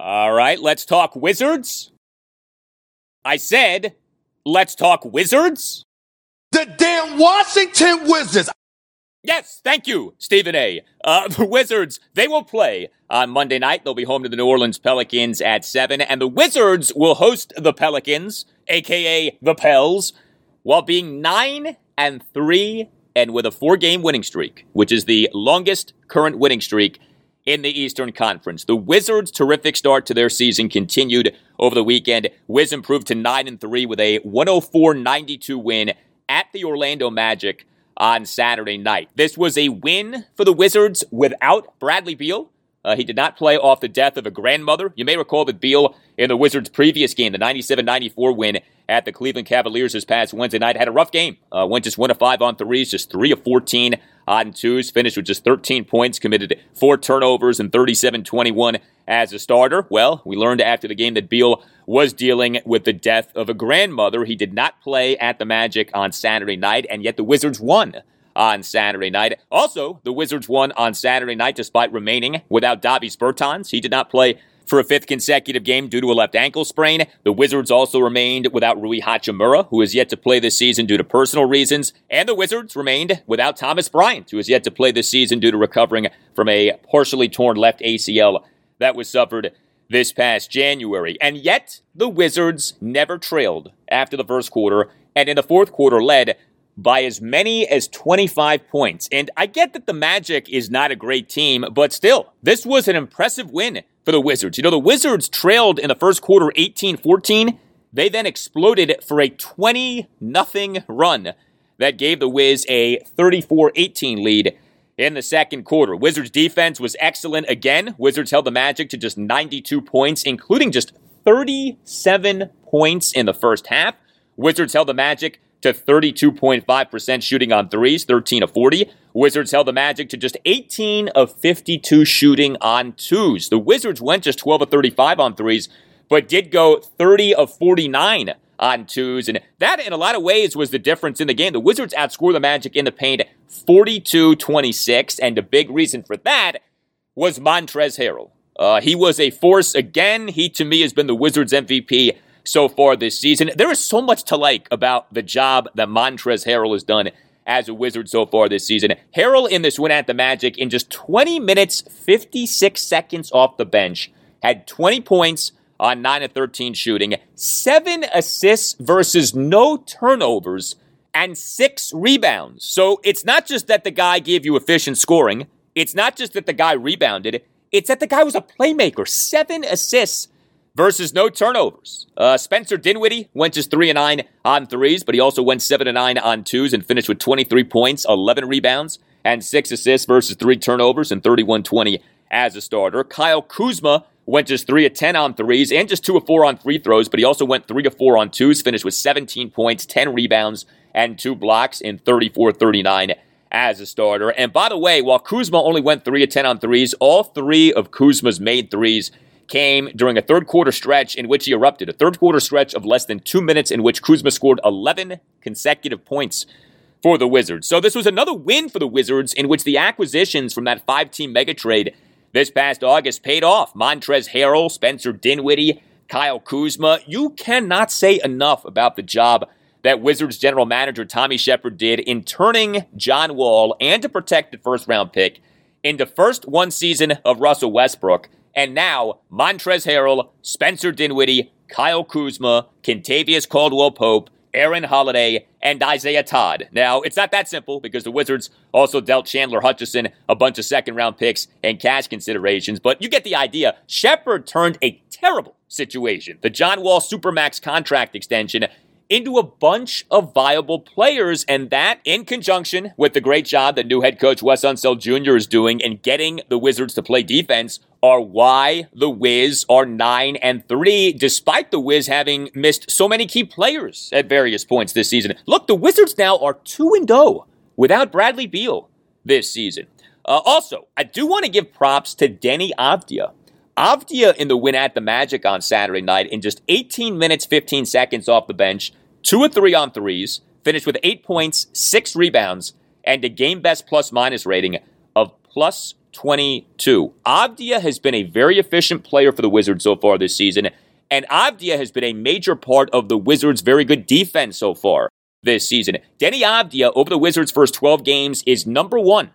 All right, let's talk Wizards. I said, let's talk Wizards. The damn Washington Wizards. Yes, thank you, Stephen A. Uh, the Wizards, they will play on Monday night. They'll be home to the New Orleans Pelicans at 7, and the Wizards will host the Pelicans, aka the Pels, while being 9 and 3 and with a four game winning streak, which is the longest current winning streak in the Eastern Conference. The Wizards' terrific start to their season continued over the weekend. Wiz improved to 9 and 3 with a 104-92 win at the Orlando Magic on Saturday night. This was a win for the Wizards without Bradley Beal. Uh, he did not play off the death of a grandmother. You may recall that Beal, in the Wizards' previous game, the 97 94 win at the Cleveland Cavaliers this past Wednesday night, had a rough game. Uh, went just 1 of 5 on threes, just 3 of 14 on twos, finished with just 13 points, committed four turnovers and 37 21 as a starter. Well, we learned after the game that Beal was dealing with the death of a grandmother. He did not play at the Magic on Saturday night, and yet the Wizards won on Saturday night. Also, the Wizards won on Saturday night despite remaining without Davis Bertans. He did not play for a fifth consecutive game due to a left ankle sprain. The Wizards also remained without Rui Hachimura, who is yet to play this season due to personal reasons. And the Wizards remained without Thomas Bryant, who is yet to play this season due to recovering from a partially torn left ACL that was suffered this past January. And yet, the Wizards never trailed after the first quarter, and in the fourth quarter led by as many as 25 points. And I get that the Magic is not a great team, but still, this was an impressive win for the Wizards. You know, the Wizards trailed in the first quarter 18 14. They then exploded for a 20 0 run that gave the Wiz a 34 18 lead in the second quarter. Wizards defense was excellent again. Wizards held the Magic to just 92 points, including just 37 points in the first half. Wizards held the Magic to 32.5% shooting on threes, 13 of 40. Wizards held the Magic to just 18 of 52 shooting on twos. The Wizards went just 12 of 35 on threes, but did go 30 of 49 on twos. And that, in a lot of ways, was the difference in the game. The Wizards outscored the Magic in the paint 42 26. And the big reason for that was Montrezl Harrell. Uh, he was a force again. He, to me, has been the Wizards MVP so far this season. There is so much to like about the job that Montrezl Harrell has done as a Wizard so far this season. Harrell in this win at the Magic in just 20 minutes, 56 seconds off the bench, had 20 points on 9 of 13 shooting, 7 assists versus no turnovers, and 6 rebounds. So it's not just that the guy gave you efficient scoring, it's not just that the guy rebounded, it's that the guy was a playmaker. 7 assists versus no turnovers. Uh, Spencer Dinwiddie went just 3 and 9 on threes, but he also went 7 and 9 on twos and finished with 23 points, 11 rebounds, and 6 assists versus 3 turnovers and 31 20 as a starter. Kyle Kuzma went just 3 of 10 on threes and just 2 of 4 on free throws, but he also went 3 of 4 on twos, finished with 17 points, 10 rebounds, and 2 blocks in 34 39 as a starter. And by the way, while Kuzma only went 3 of 10 on threes, all three of Kuzma's made threes came during a third quarter stretch in which he erupted. A third quarter stretch of less than two minutes in which Kuzma scored 11 consecutive points for the Wizards. So this was another win for the Wizards in which the acquisitions from that five team mega trade this past August paid off. Montrezl Harrell, Spencer Dinwiddie, Kyle Kuzma. You cannot say enough about the job that Wizards general manager Tommy Sheppard did in turning John Wall and to protect the first round pick into first one season of Russell Westbrook and now, Montrezl Harrell, Spencer Dinwiddie, Kyle Kuzma, Kentavious Caldwell Pope, Aaron Holiday, and Isaiah Todd. Now, it's not that simple because the Wizards also dealt Chandler Hutchison a bunch of second round picks and cash considerations, but you get the idea. Sheppard turned a terrible situation, the John Wall Supermax contract extension, into a bunch of viable players. And that, in conjunction with the great job that new head coach Wes Unseld Jr. is doing in getting the Wizards to play defense, are why the Wiz are 9 and 3, despite the Wiz having missed so many key players at various points this season. Look, the Wizards now are 2 and 0 without Bradley Beal this season. Uh, also, I do want to give props to Deni Avdija. Avdija in the win at the Magic on Saturday night in just 18 minutes, 15 seconds off the bench, two or three on threes, finished with eight points, six rebounds, and a game best plus minus rating of plus 22. Avdija has been a very efficient player for the Wizards so far this season, and Avdija has been a major part of the Wizards' very good defense so far this season. Deni Avdija, over the Wizards' first 12 games, is number one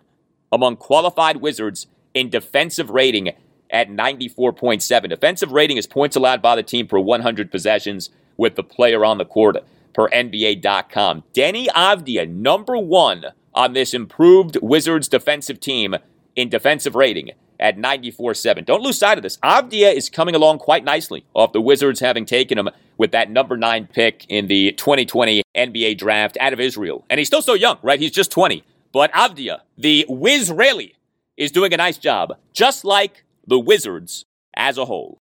among qualified Wizards in defensive rating at 94.7. Defensive rating is points allowed by the team per 100 possessions with the player on the court per NBA.com. Deni Avdija, number one on this improved Wizards defensive team in defensive rating at 94.7. Don't lose sight of this. Avdija is coming along quite nicely off the Wizards having taken him with that number nine pick in the 2020 NBA draft out of Israel. And he's still so young, right? He's just 20. But Avdija, the Wizraeli, is doing a nice job, just like the Wizards as a whole.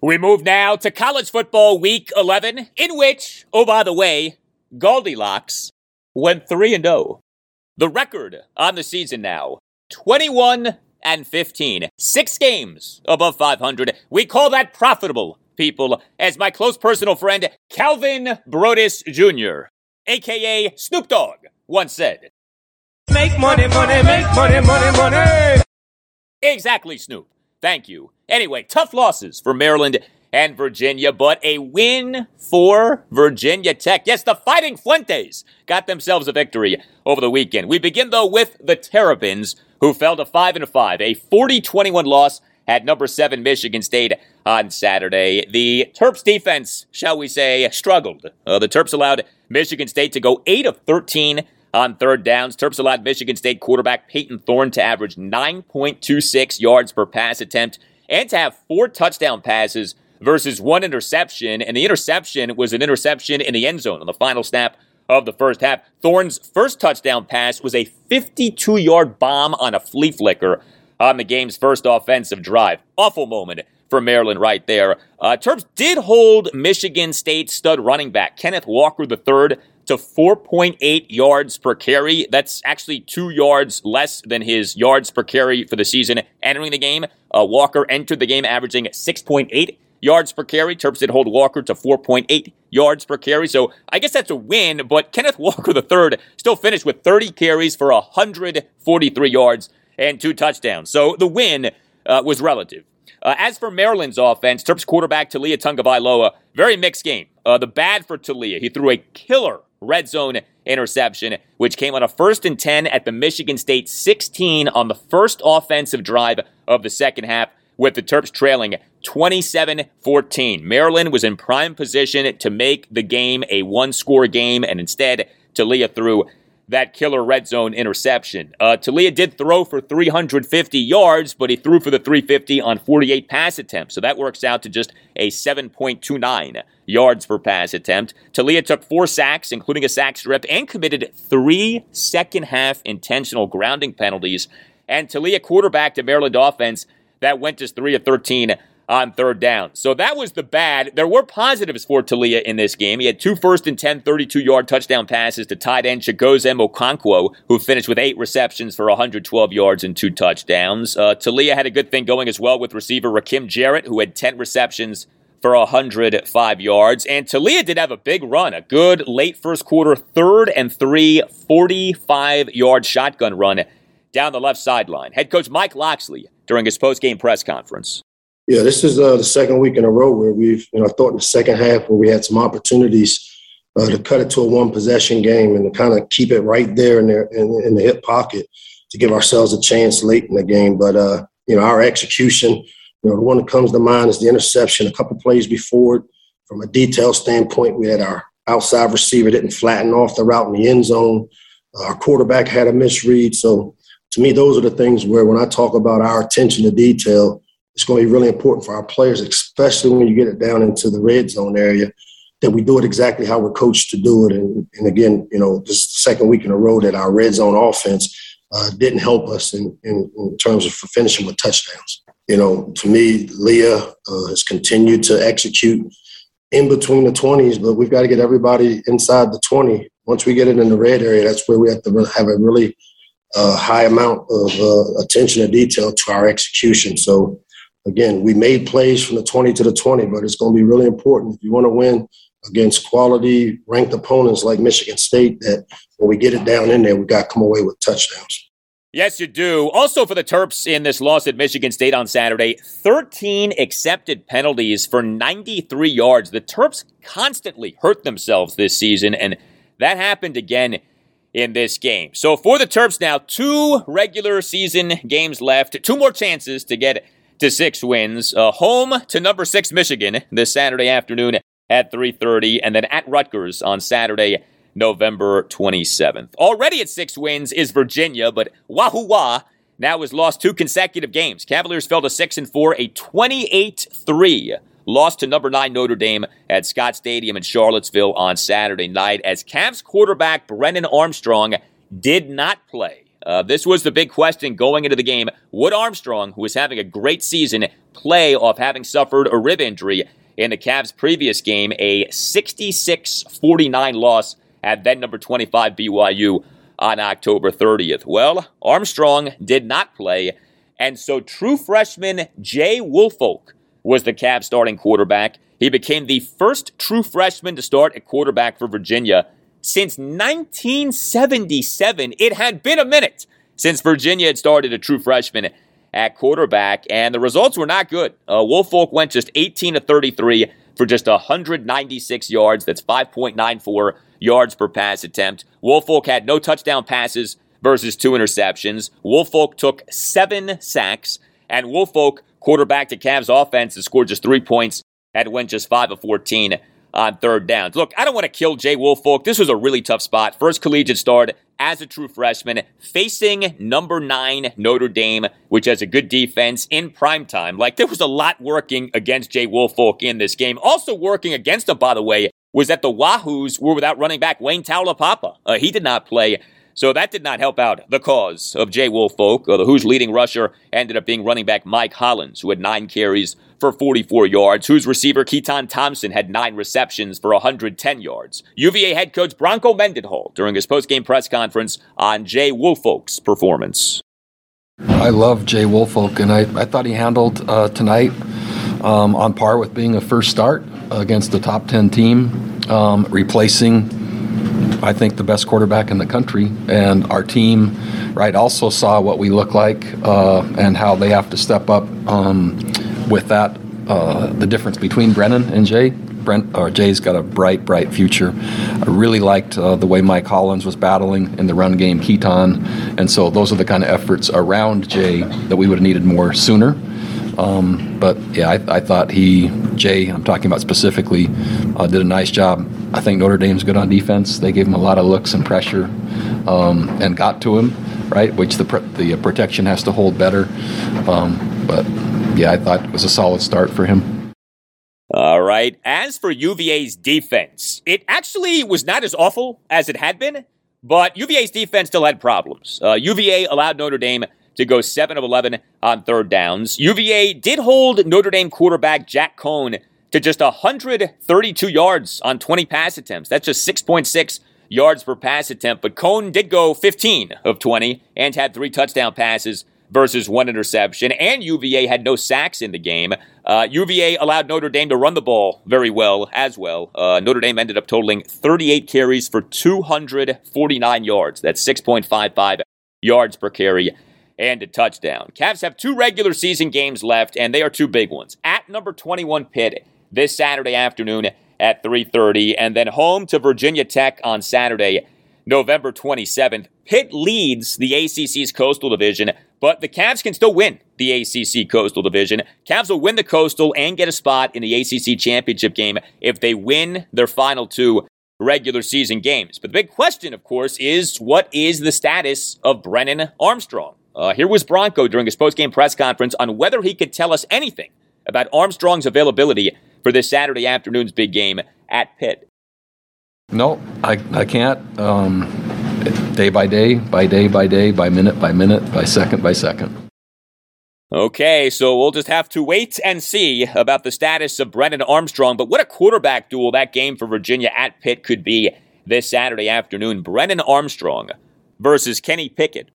We move now to college football week 11, in which, oh, by the way, Goldilocks went 3 and 0. The record on the season now 21 and 15. Six games above 500. We call that profitable, people, as my close personal friend Calvin Broadus Jr., aka Snoop Dogg, once said. Make money, money, make money, money, money. Exactly, Snoop. Thank you. Anyway, tough losses for Maryland and Virginia, but a win for Virginia Tech. Yes, the Fighting Fuentes got themselves a victory over the weekend. We begin though with the Terrapins, who fell to 5 and 5, a 40-21 loss at number 7 Michigan State on Saturday. The Terps defense, shall we say, struggled. Uh, the Terps allowed Michigan State to go 8 of 13 on third downs. Terps allowed Michigan State quarterback Payton Thorne to average 9.26 yards per pass attempt and to have four touchdown passes versus one interception. And the interception was an interception in the end zone on the final snap of the first half. Thorne's first touchdown pass was a 52 yard bomb on a flea flicker on the game's first offensive drive. Awful moment for Maryland right there. Uh, Terps did hold Michigan State stud running back Kenneth Walker III to 4.8 yards per carry. That's actually two yards less than his yards per carry for the season entering the game. Uh, Walker entered the game averaging 6.8 yards per carry. Terps did hold Walker to 4.8 yards per carry. So I guess that's a win, but Kenneth Walker III still finished with 30 carries for 143 yards and two touchdowns. So the win uh, was relative. Uh, as for Maryland's offense, Terps quarterback Taulia Tagovailoa, very mixed game. Uh, the bad for Taulia, he threw a killer red zone interception, which came on a first and 10 at the Michigan State 16 on the first offensive drive of the second half, with the Terps trailing 27 14. Maryland was in prime position to make the game a one score game, and instead, Taulia threw that killer red zone interception. Uh, Taulia did throw for 350 yards, but he threw for the 350 on 48 pass attempts. So that works out to just a 7.29 yards per pass attempt. Taulia took four sacks, including a sack strip, and committed three second half intentional grounding penalties. And Taulia quarterbacked a Maryland offense that went just 3 of 13 on third down. So that was the bad. There were positives for Taulia in this game. He had two first and 10 32 yard touchdown passes to tight end Chigoziem Okonkwo, who finished with eight receptions for 112 yards and two touchdowns. Uh, Taulia had a good thing going as well with receiver Rakim Jarrett, who had 10 receptions for 105 yards. And Taulia did have a big run, a good late first quarter, third and three, 45 yard shotgun run down the left sideline. Head coach Mike Locksley during his post game press conference. Yeah, this is uh, the second week in a row where we've, you know, I thought in the second half where we had some opportunities uh, to cut it to a one possession game and to kind of keep it right there in, there in, in, the hip pocket to give ourselves a chance late in the game. But, uh, you know, our execution, you know, the one that comes to mind is the interception a couple plays before. it. From a detail standpoint, we had our outside receiver didn't flatten off the route in the end zone. our quarterback had a misread. So to me, those are the things where when I talk about our attention to detail, it's going to be really important for our players, especially when you get it down into the red zone area, that we do it exactly how we're coached to do it. And, and again, you know, this is the second week in a row that our red zone offense uh, didn't help us in, in, in, terms of finishing with touchdowns. You know, to me, Leah uh, has continued to execute in between the 20s, but we've got to get everybody inside the 20. Once we get it in the red area, that's where we have to have a really a high amount of uh, attention to detail to our execution. So, again, we made plays from the 20 to the 20, but it's going to be really important if you want to win against quality ranked opponents like Michigan State that when we get it down in there, we got to come away with touchdowns. Yes, you do. Also, for the Terps in this loss at Michigan State on Saturday, 13 accepted penalties for 93 yards. The Terps constantly hurt themselves this season, and that happened again in this game. So, for the Terps now, two regular season games left, two more chances to get to six wins. Uh, home to number six Michigan this Saturday afternoon at 3:30, and then at Rutgers on Saturday November 27th. Already at six wins is Virginia, but Wahoo Wah now has lost two consecutive games. Cavaliers fell to 6 and 4, a 28 3 loss to number 9 Notre Dame at Scott Stadium in Charlottesville on Saturday night as Cavs quarterback Brennan Armstrong did not play. Uh, this was the big question going into the game. Would Armstrong, who was having a great season, play off having suffered a rib injury in the Cavs' previous game, a 66 49 loss at then number 25 BYU on October 30th. Well, Armstrong did not play, and so true freshman Jay Woolfolk was the Cavs starting quarterback. He became the first true freshman to start at quarterback for Virginia since 1977. It had been a minute since Virginia had started a true freshman at quarterback, and the results were not good. Uh, Woolfolk went just 18 to 33 for just 196 yards. That's 5.94 yards per pass attempt. Woolfolk had no touchdown passes versus two interceptions. Woolfolk took seven sacks, and Woolfolk quarterback to Cavs offense and scored just three points and went just 5 of 14 on third downs. Look, I don't want to kill Jay Woolfolk. This was a really tough spot. First collegiate start as a true freshman, facing number nine Notre Dame, which has a good defense in prime time. Like there was a lot working against Jay Woolfolk in this game. Also working against him, by the way, was that the Wahoos were without running back Wayne Taulapapa. Uh, he did not play. So that did not help out the cause of Jay Woolfolk. Uh, the Hoos' leading rusher ended up being running back Mike Hollins, who had nine carries for 44 yards. Hoos receiver Keytaon Thompson had nine receptions for 110 yards. UVA head coach Bronco Mendenhall during his post-game press conference on Jay Woolfolk's performance. I love Jay Woolfolk, and I, I thought he handled uh, tonight um, on par with being a first start against the top 10 team, um, replacing, I think, the best quarterback in the country. And our team, right, also saw what we look like uh, and how they have to step up um, with that, uh, the difference between Brennan and Jay. Brent, or Jay's got a bright, bright future. I really liked uh, the way Mike Hollins was battling in the run game, Keytaon, and so those are the kind of efforts around Jay that we would have needed more sooner. Um, but yeah, I, I, thought he, Jay, I'm talking about specifically, uh, did a nice job. I think Notre Dame's good on defense. They gave him a lot of looks and pressure, um, and got to him, right? Which the the protection has to hold better. Um, but yeah, I thought it was a solid start for him. All right. As for UVA's defense, it actually was not as awful as it had been, but UVA's defense still had problems. Uh, UVA allowed Notre Dame to go 7 of 11 on third downs. UVA did hold Notre Dame quarterback Jack Coan to just 132 yards on 20 pass attempts. That's just 6.6 yards per pass attempt, but Coan did go 15 of 20 and had three touchdown passes versus one interception, and UVA had no sacks in the game. Uh, UVA allowed Notre Dame to run the ball very well as well. Uh, Notre Dame ended up totaling 38 carries for 249 yards. That's 6.55 yards per carry and a touchdown. Cavs have two regular season games left, and they are two big ones. At number 21 Pitt this Saturday afternoon at 3:30, and then home to Virginia Tech on Saturday, November 27th. Pitt leads the ACC's Coastal Division, but the Cavs can still win the ACC Coastal Division. Cavs will win the Coastal and get a spot in the ACC Championship game if they win their final two regular season games. But the big question, of course, is what is the status of Brennan Armstrong? Uh, here was Bronco during his post-game press conference on whether he could tell us anything about Armstrong's availability for this Saturday afternoon's big game at Pitt. No, I, I can't. Um, day by day, by day by day, by minute by minute, by second by second. Okay, so we'll just have to wait and see about the status of Brennan Armstrong. But what a quarterback duel that game for Virginia at Pitt could be this Saturday afternoon. Brennan Armstrong versus Kenny Pickett.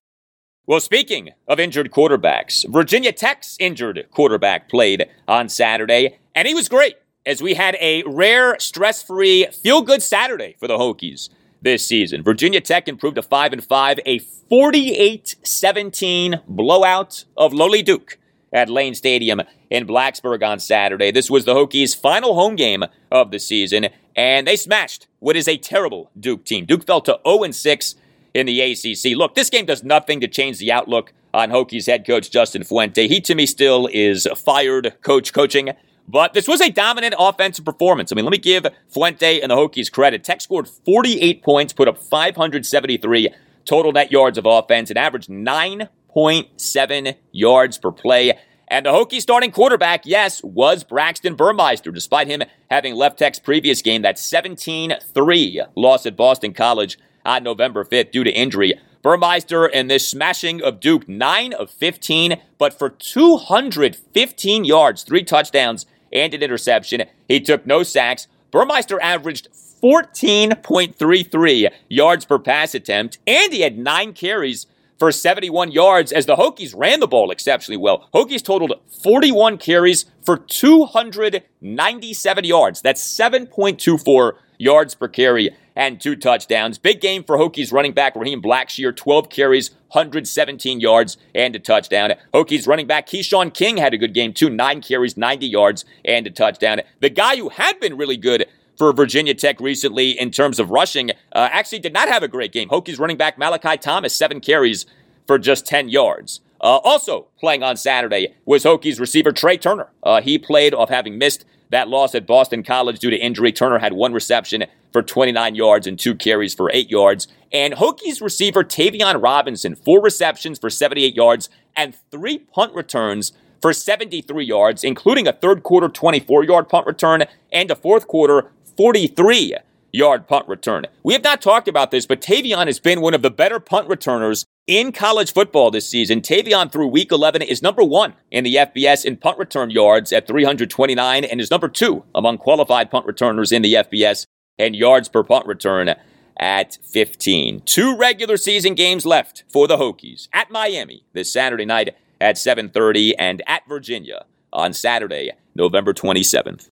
Well, speaking of injured quarterbacks, Virginia Tech's injured quarterback played on Saturday, and he was great as we had a rare, stress free, feel good Saturday for the Hokies this season. Virginia Tech improved to 5 and 5, a 48 17 blowout of lowly Duke at Lane Stadium in Blacksburg on Saturday. This was the Hokies' final home game of the season, and they smashed what is a terrible Duke team. Duke fell to 0 6 in the ACC. Look, this game does nothing to change the outlook on Hokies head coach Justin Fuente. He, to me, still is fired coach coaching. But this was a dominant offensive performance. I mean, let me give Fuente and the Hokies credit. Tech scored 48 points, put up 573 total net yards of offense, and averaged 9.7 yards per play. And the Hokies starting quarterback, yes, was Braxton Burmeister, despite him having left Tech's previous game, that 17 3 loss at Boston College on November 5th due to injury. Burmeister in this smashing of Duke, 9 of 15, but for 215 yards, three touchdowns, and an interception. He took no sacks. Burmeister averaged 14.33 yards per pass attempt, and he had nine carries for 71 yards as the Hokies ran the ball exceptionally well. Hokies totaled 41 carries for 297 yards. That's 7.24 yards per carry and two touchdowns. Big game for Hokies running back Raheem Blackshear, 12 carries, 117 yards, and a touchdown. Hokies running back Keshawn King had a good game too, nine carries, 90 yards, and a touchdown. The guy who had been really good for Virginia Tech recently in terms of rushing uh, actually did not have a great game. Hokies running back Malachi Thomas, seven carries for just 10 yards. Uh, also playing on Saturday was Hokies receiver Tre Turner. Uh, he played off having missed that loss at Boston College due to injury. Turner had one reception for 29 yards and two carries for eight yards. And Hokies receiver Tayvion Robinson, four receptions for 78 yards and three punt returns for 73 yards, including a third quarter 24 yard punt return and a fourth quarter 43 yard punt return. We have not talked about this, but Tayvion has been one of the better punt returners in college football this season. Tayvion through week 11 is number one in the FBS in punt return yards at 329 and is number two among qualified punt returners in the FBS and yards per punt return at 15. Two regular season games left for the Hokies at Miami this Saturday night at 7:30 and at Virginia on Saturday, November 27th.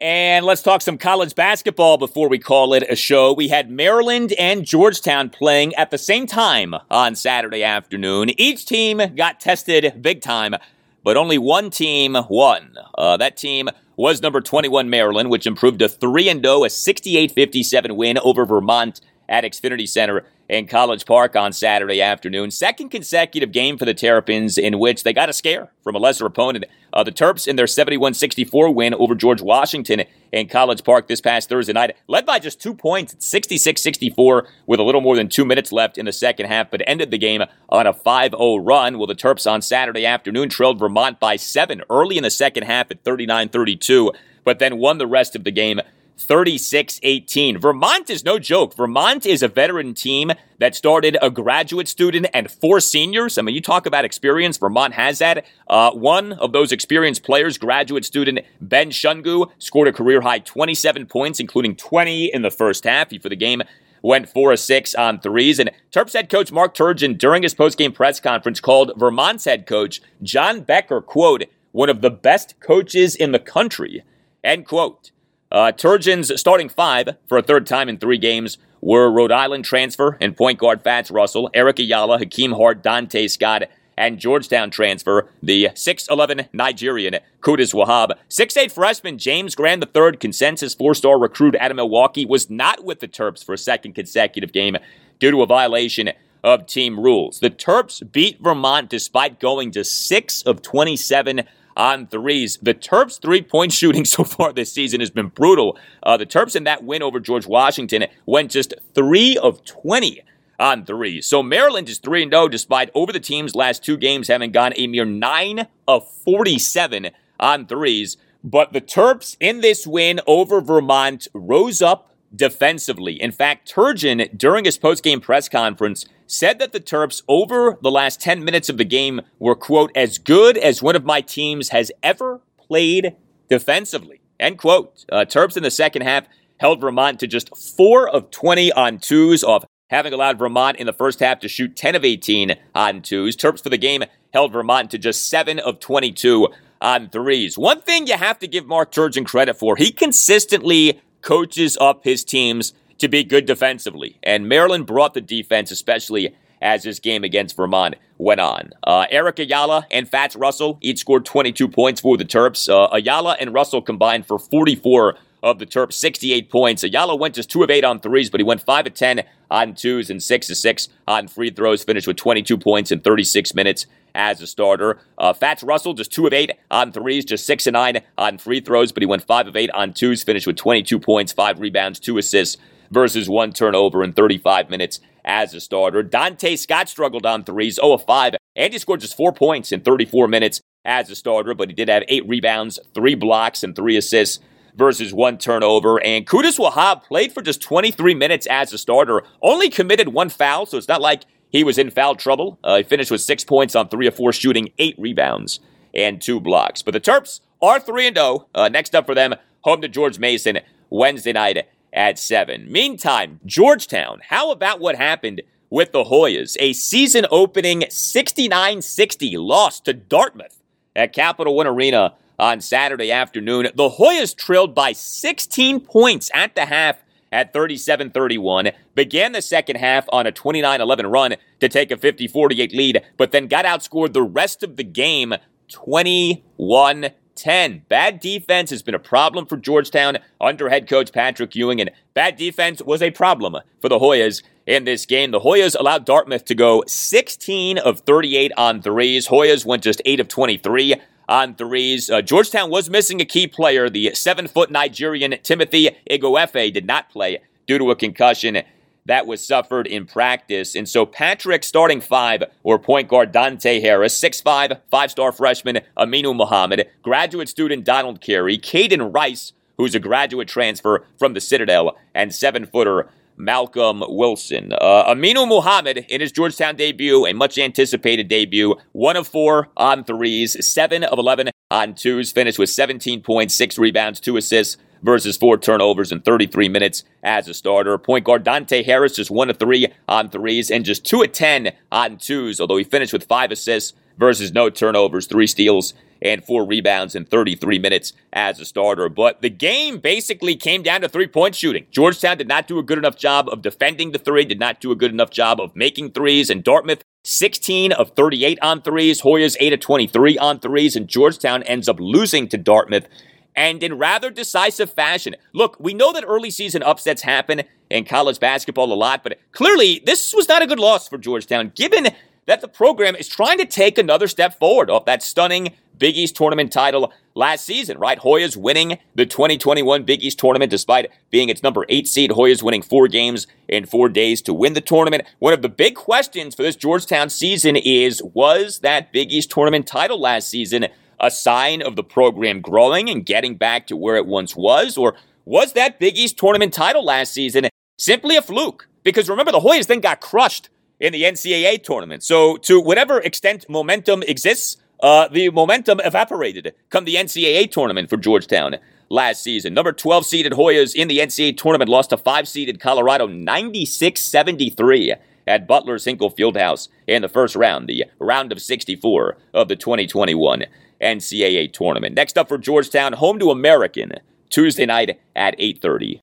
And let's talk some college basketball before we call it a show. We had Maryland and Georgetown playing at the same time on Saturday afternoon. Each team got tested big time but only one team won. Uh, that team was number 21 Maryland, which improved to 3 and 0, a 68 57 win over Vermont at Xfinity Center in College Park on Saturday afternoon. Second consecutive game for the Terrapins in which they got a scare from a lesser opponent. Uh, the Terps in their 71 64 win over George Washington in College Park this past Thursday night, led by just two points, 66 64, with a little more than two minutes left in the second half, but ended the game on a 5 0 run. Well, the Terps on Saturday afternoon trailed Vermont by seven early in the second half at 39 32, but then won the rest of the game 36 18. Vermont is no joke. Vermont is a veteran team that started a graduate student and four seniors. I mean, you talk about experience. Vermont has that. Uh, one of those experienced players, graduate student Ben Shungu, scored a career high 27 points, including 20 in the first half. He, for the game, went 4 of 6 on threes. And Terps head coach Mark Turgeon, during his postgame press conference, called Vermont's head coach John Becker, quote, one of the best coaches in the country, end quote. Uh, Turgeon's starting five for a third time in three games were Rhode Island transfer and point guard Fats Russell, Eric Ayala, Hakim Hart, Donta Scott, and Georgetown transfer, the 6'11 Nigerian Qudus Wahab. 6'8 freshman James Graham III, consensus four star recruit out of Milwaukee, was not with the Terps for a second consecutive game due to a violation of team rules. The Terps beat Vermont despite going to 6 of 27 on threes. The Terps' three point shooting so far this season has been brutal. Uh, the Terps in that win over George Washington went just 3 of 20 on threes. So Maryland is 3 0 despite over the team's last two games having gone a mere 9 of 47 on threes. But the Terps in this win over Vermont rose up defensively. In fact, Turgeon, during his post-game press conference, said that the Terps over the last 10 minutes of the game were, quote, as good as one of my teams has ever played defensively, end quote. Uh, Terps in the second half held Vermont to just 4 of 20 on twos off having allowed Vermont in the first half to shoot 10 of 18 on twos. Terps for the game held Vermont to just 7 of 22 on threes. One thing you have to give Mark Turgeon credit for, he consistently coaches up his teams to be good defensively. And Maryland brought the defense, especially as this game against Vermont went on. Uh, Eric Ayala and Fats Russell each scored 22 points for the Terps. Uh, Ayala and Russell combined for 44 of the Terps, 68 points. Ayala went just 2 of 8 on threes, but he went 5 of 10 on twos and 6 of 6 on free throws, finished with 22 points in 36 minutes as a starter. Uh, Fats Russell, just 2 of 8 on threes, just 6 of 9 on free throws, but he went 5 of 8 on twos, finished with 22 points, 5 rebounds, 2 assists versus 1 turnover in 35 minutes as a starter. Donta Scott struggled on threes, 0 of 5, and he scored just 4 points in 34 minutes as a starter, but he did have 8 rebounds, 3 blocks, and 3 assists versus one turnover. And Qudus Wahab played for just 23 minutes as a starter, only committed one foul, so it's not like he was in foul trouble. Uh, he finished with six points on three of four shooting, eight rebounds, and two blocks. But the Terps are 3 0. Uh, next up for them, home to George Mason Wednesday night at 7. Meantime, Georgetown, how about what happened with the Hoyas? A season opening 69 60 loss to Dartmouth at Capital One Arena on Saturday afternoon. The Hoyas trailed by 16 points at the half at 37 31, began the second half on a 29 11 run to take a 50 48 lead, but then got outscored the rest of the game 21 10. Bad defense has been a problem for Georgetown under head coach Patrick Ewing, and bad defense was a problem for the Hoyas in this game. The Hoyas allowed Dartmouth to go 16 of 38 on threes. Hoyas went just 8 of 23 on threes. Uh, Georgetown was missing a key player. The seven foot Nigerian Timothy Ighoefe did not play due to a concussion that was suffered in practice. And so Patrick starting five or point guard Dante Harris, six-five, five-star freshman Aminu Mohammed, graduate student Donald Carey, Kaiden Rice, who's a graduate transfer from the Citadel, and seven-footer Malcolm Wilson. Uh, Aminu Mohammed in his Georgetown debut, a much anticipated debut, one of four on threes, seven of 11 on twos, finished with 17 points, six rebounds, two assists versus four turnovers in 33 minutes as a starter. Point guard Dante Harris just one of three on threes and just two of 10 on twos, although he finished with five assists versus no turnovers, three steals, and four rebounds in 33 minutes as a starter. But the game basically came down to three point shooting. Georgetown did not do a good enough job of defending the three, did not do a good enough job of making threes, and Dartmouth 16 of 38 on threes, Hoyas 8 of 23 on threes, and Georgetown ends up losing to Dartmouth and in rather decisive fashion. Look, we know that early season upsets happen in college basketball a lot, but clearly this was not a good loss for Georgetown, given that the program is trying to take another step forward off that stunning Big East tournament title last season, right? Hoyas winning the 2021 Big East tournament despite being its number eight seed. Hoyas winning four games in four days to win the tournament. One of the big questions for this Georgetown season is was that Big East tournament title last season a sign of the program growing and getting back to where it once was? Or was that Big East tournament title last season simply a fluke? Because remember, the Hoyas then got crushed in the NCAA tournament. So, to whatever extent momentum exists, uh, the momentum evaporated come the NCAA tournament for Georgetown last season. Number 12 seeded Hoyas in the NCAA tournament lost to 5 seeded Colorado 96 73 at Butler's Hinkle Fieldhouse in the first round, the round of 64 of the 2021 NCAA tournament. Next up for Georgetown, home to American Tuesday night at 8:30.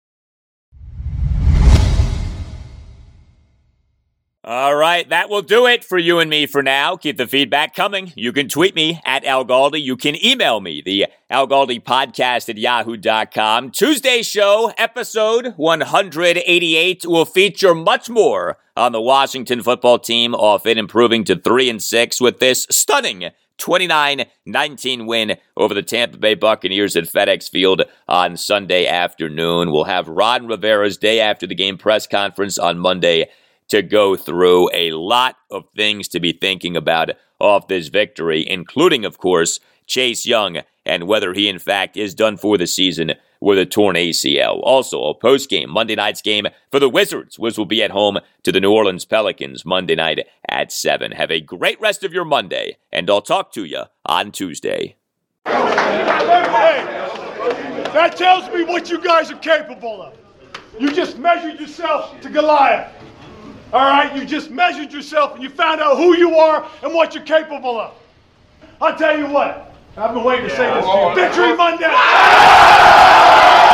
All right, that will do it for you and me for now. Keep the feedback coming. You can tweet me at Al Galdi. You can email me, the Al Galdi podcast at yahoo.com. Tuesday show, episode 188, will feature much more on the Washington football team off it improving to 3 and 6 with this stunning 29 19 win over the Tampa Bay Buccaneers at FedEx Field on Sunday afternoon. We'll have Ron Rivera's day after the game press conference on Monday to go through a lot of things to be thinking about off this victory, including, of course, Chase Young and whether he, in fact, is done for the season with a torn ACL. Also, a post game, Monday night's game for the Wizards, which will be at home to the New Orleans Pelicans Monday night at 7. Have a great rest of your Monday, and I'll talk to you on Tuesday. Hey, that tells me what you guys are capable of. You just measured yourself to Goliath. All right, you just measured yourself and you found out who you are and what you're capable of. I'll tell you what, I've been waiting to yeah, say this to you. Oh, Victory oh. Monday!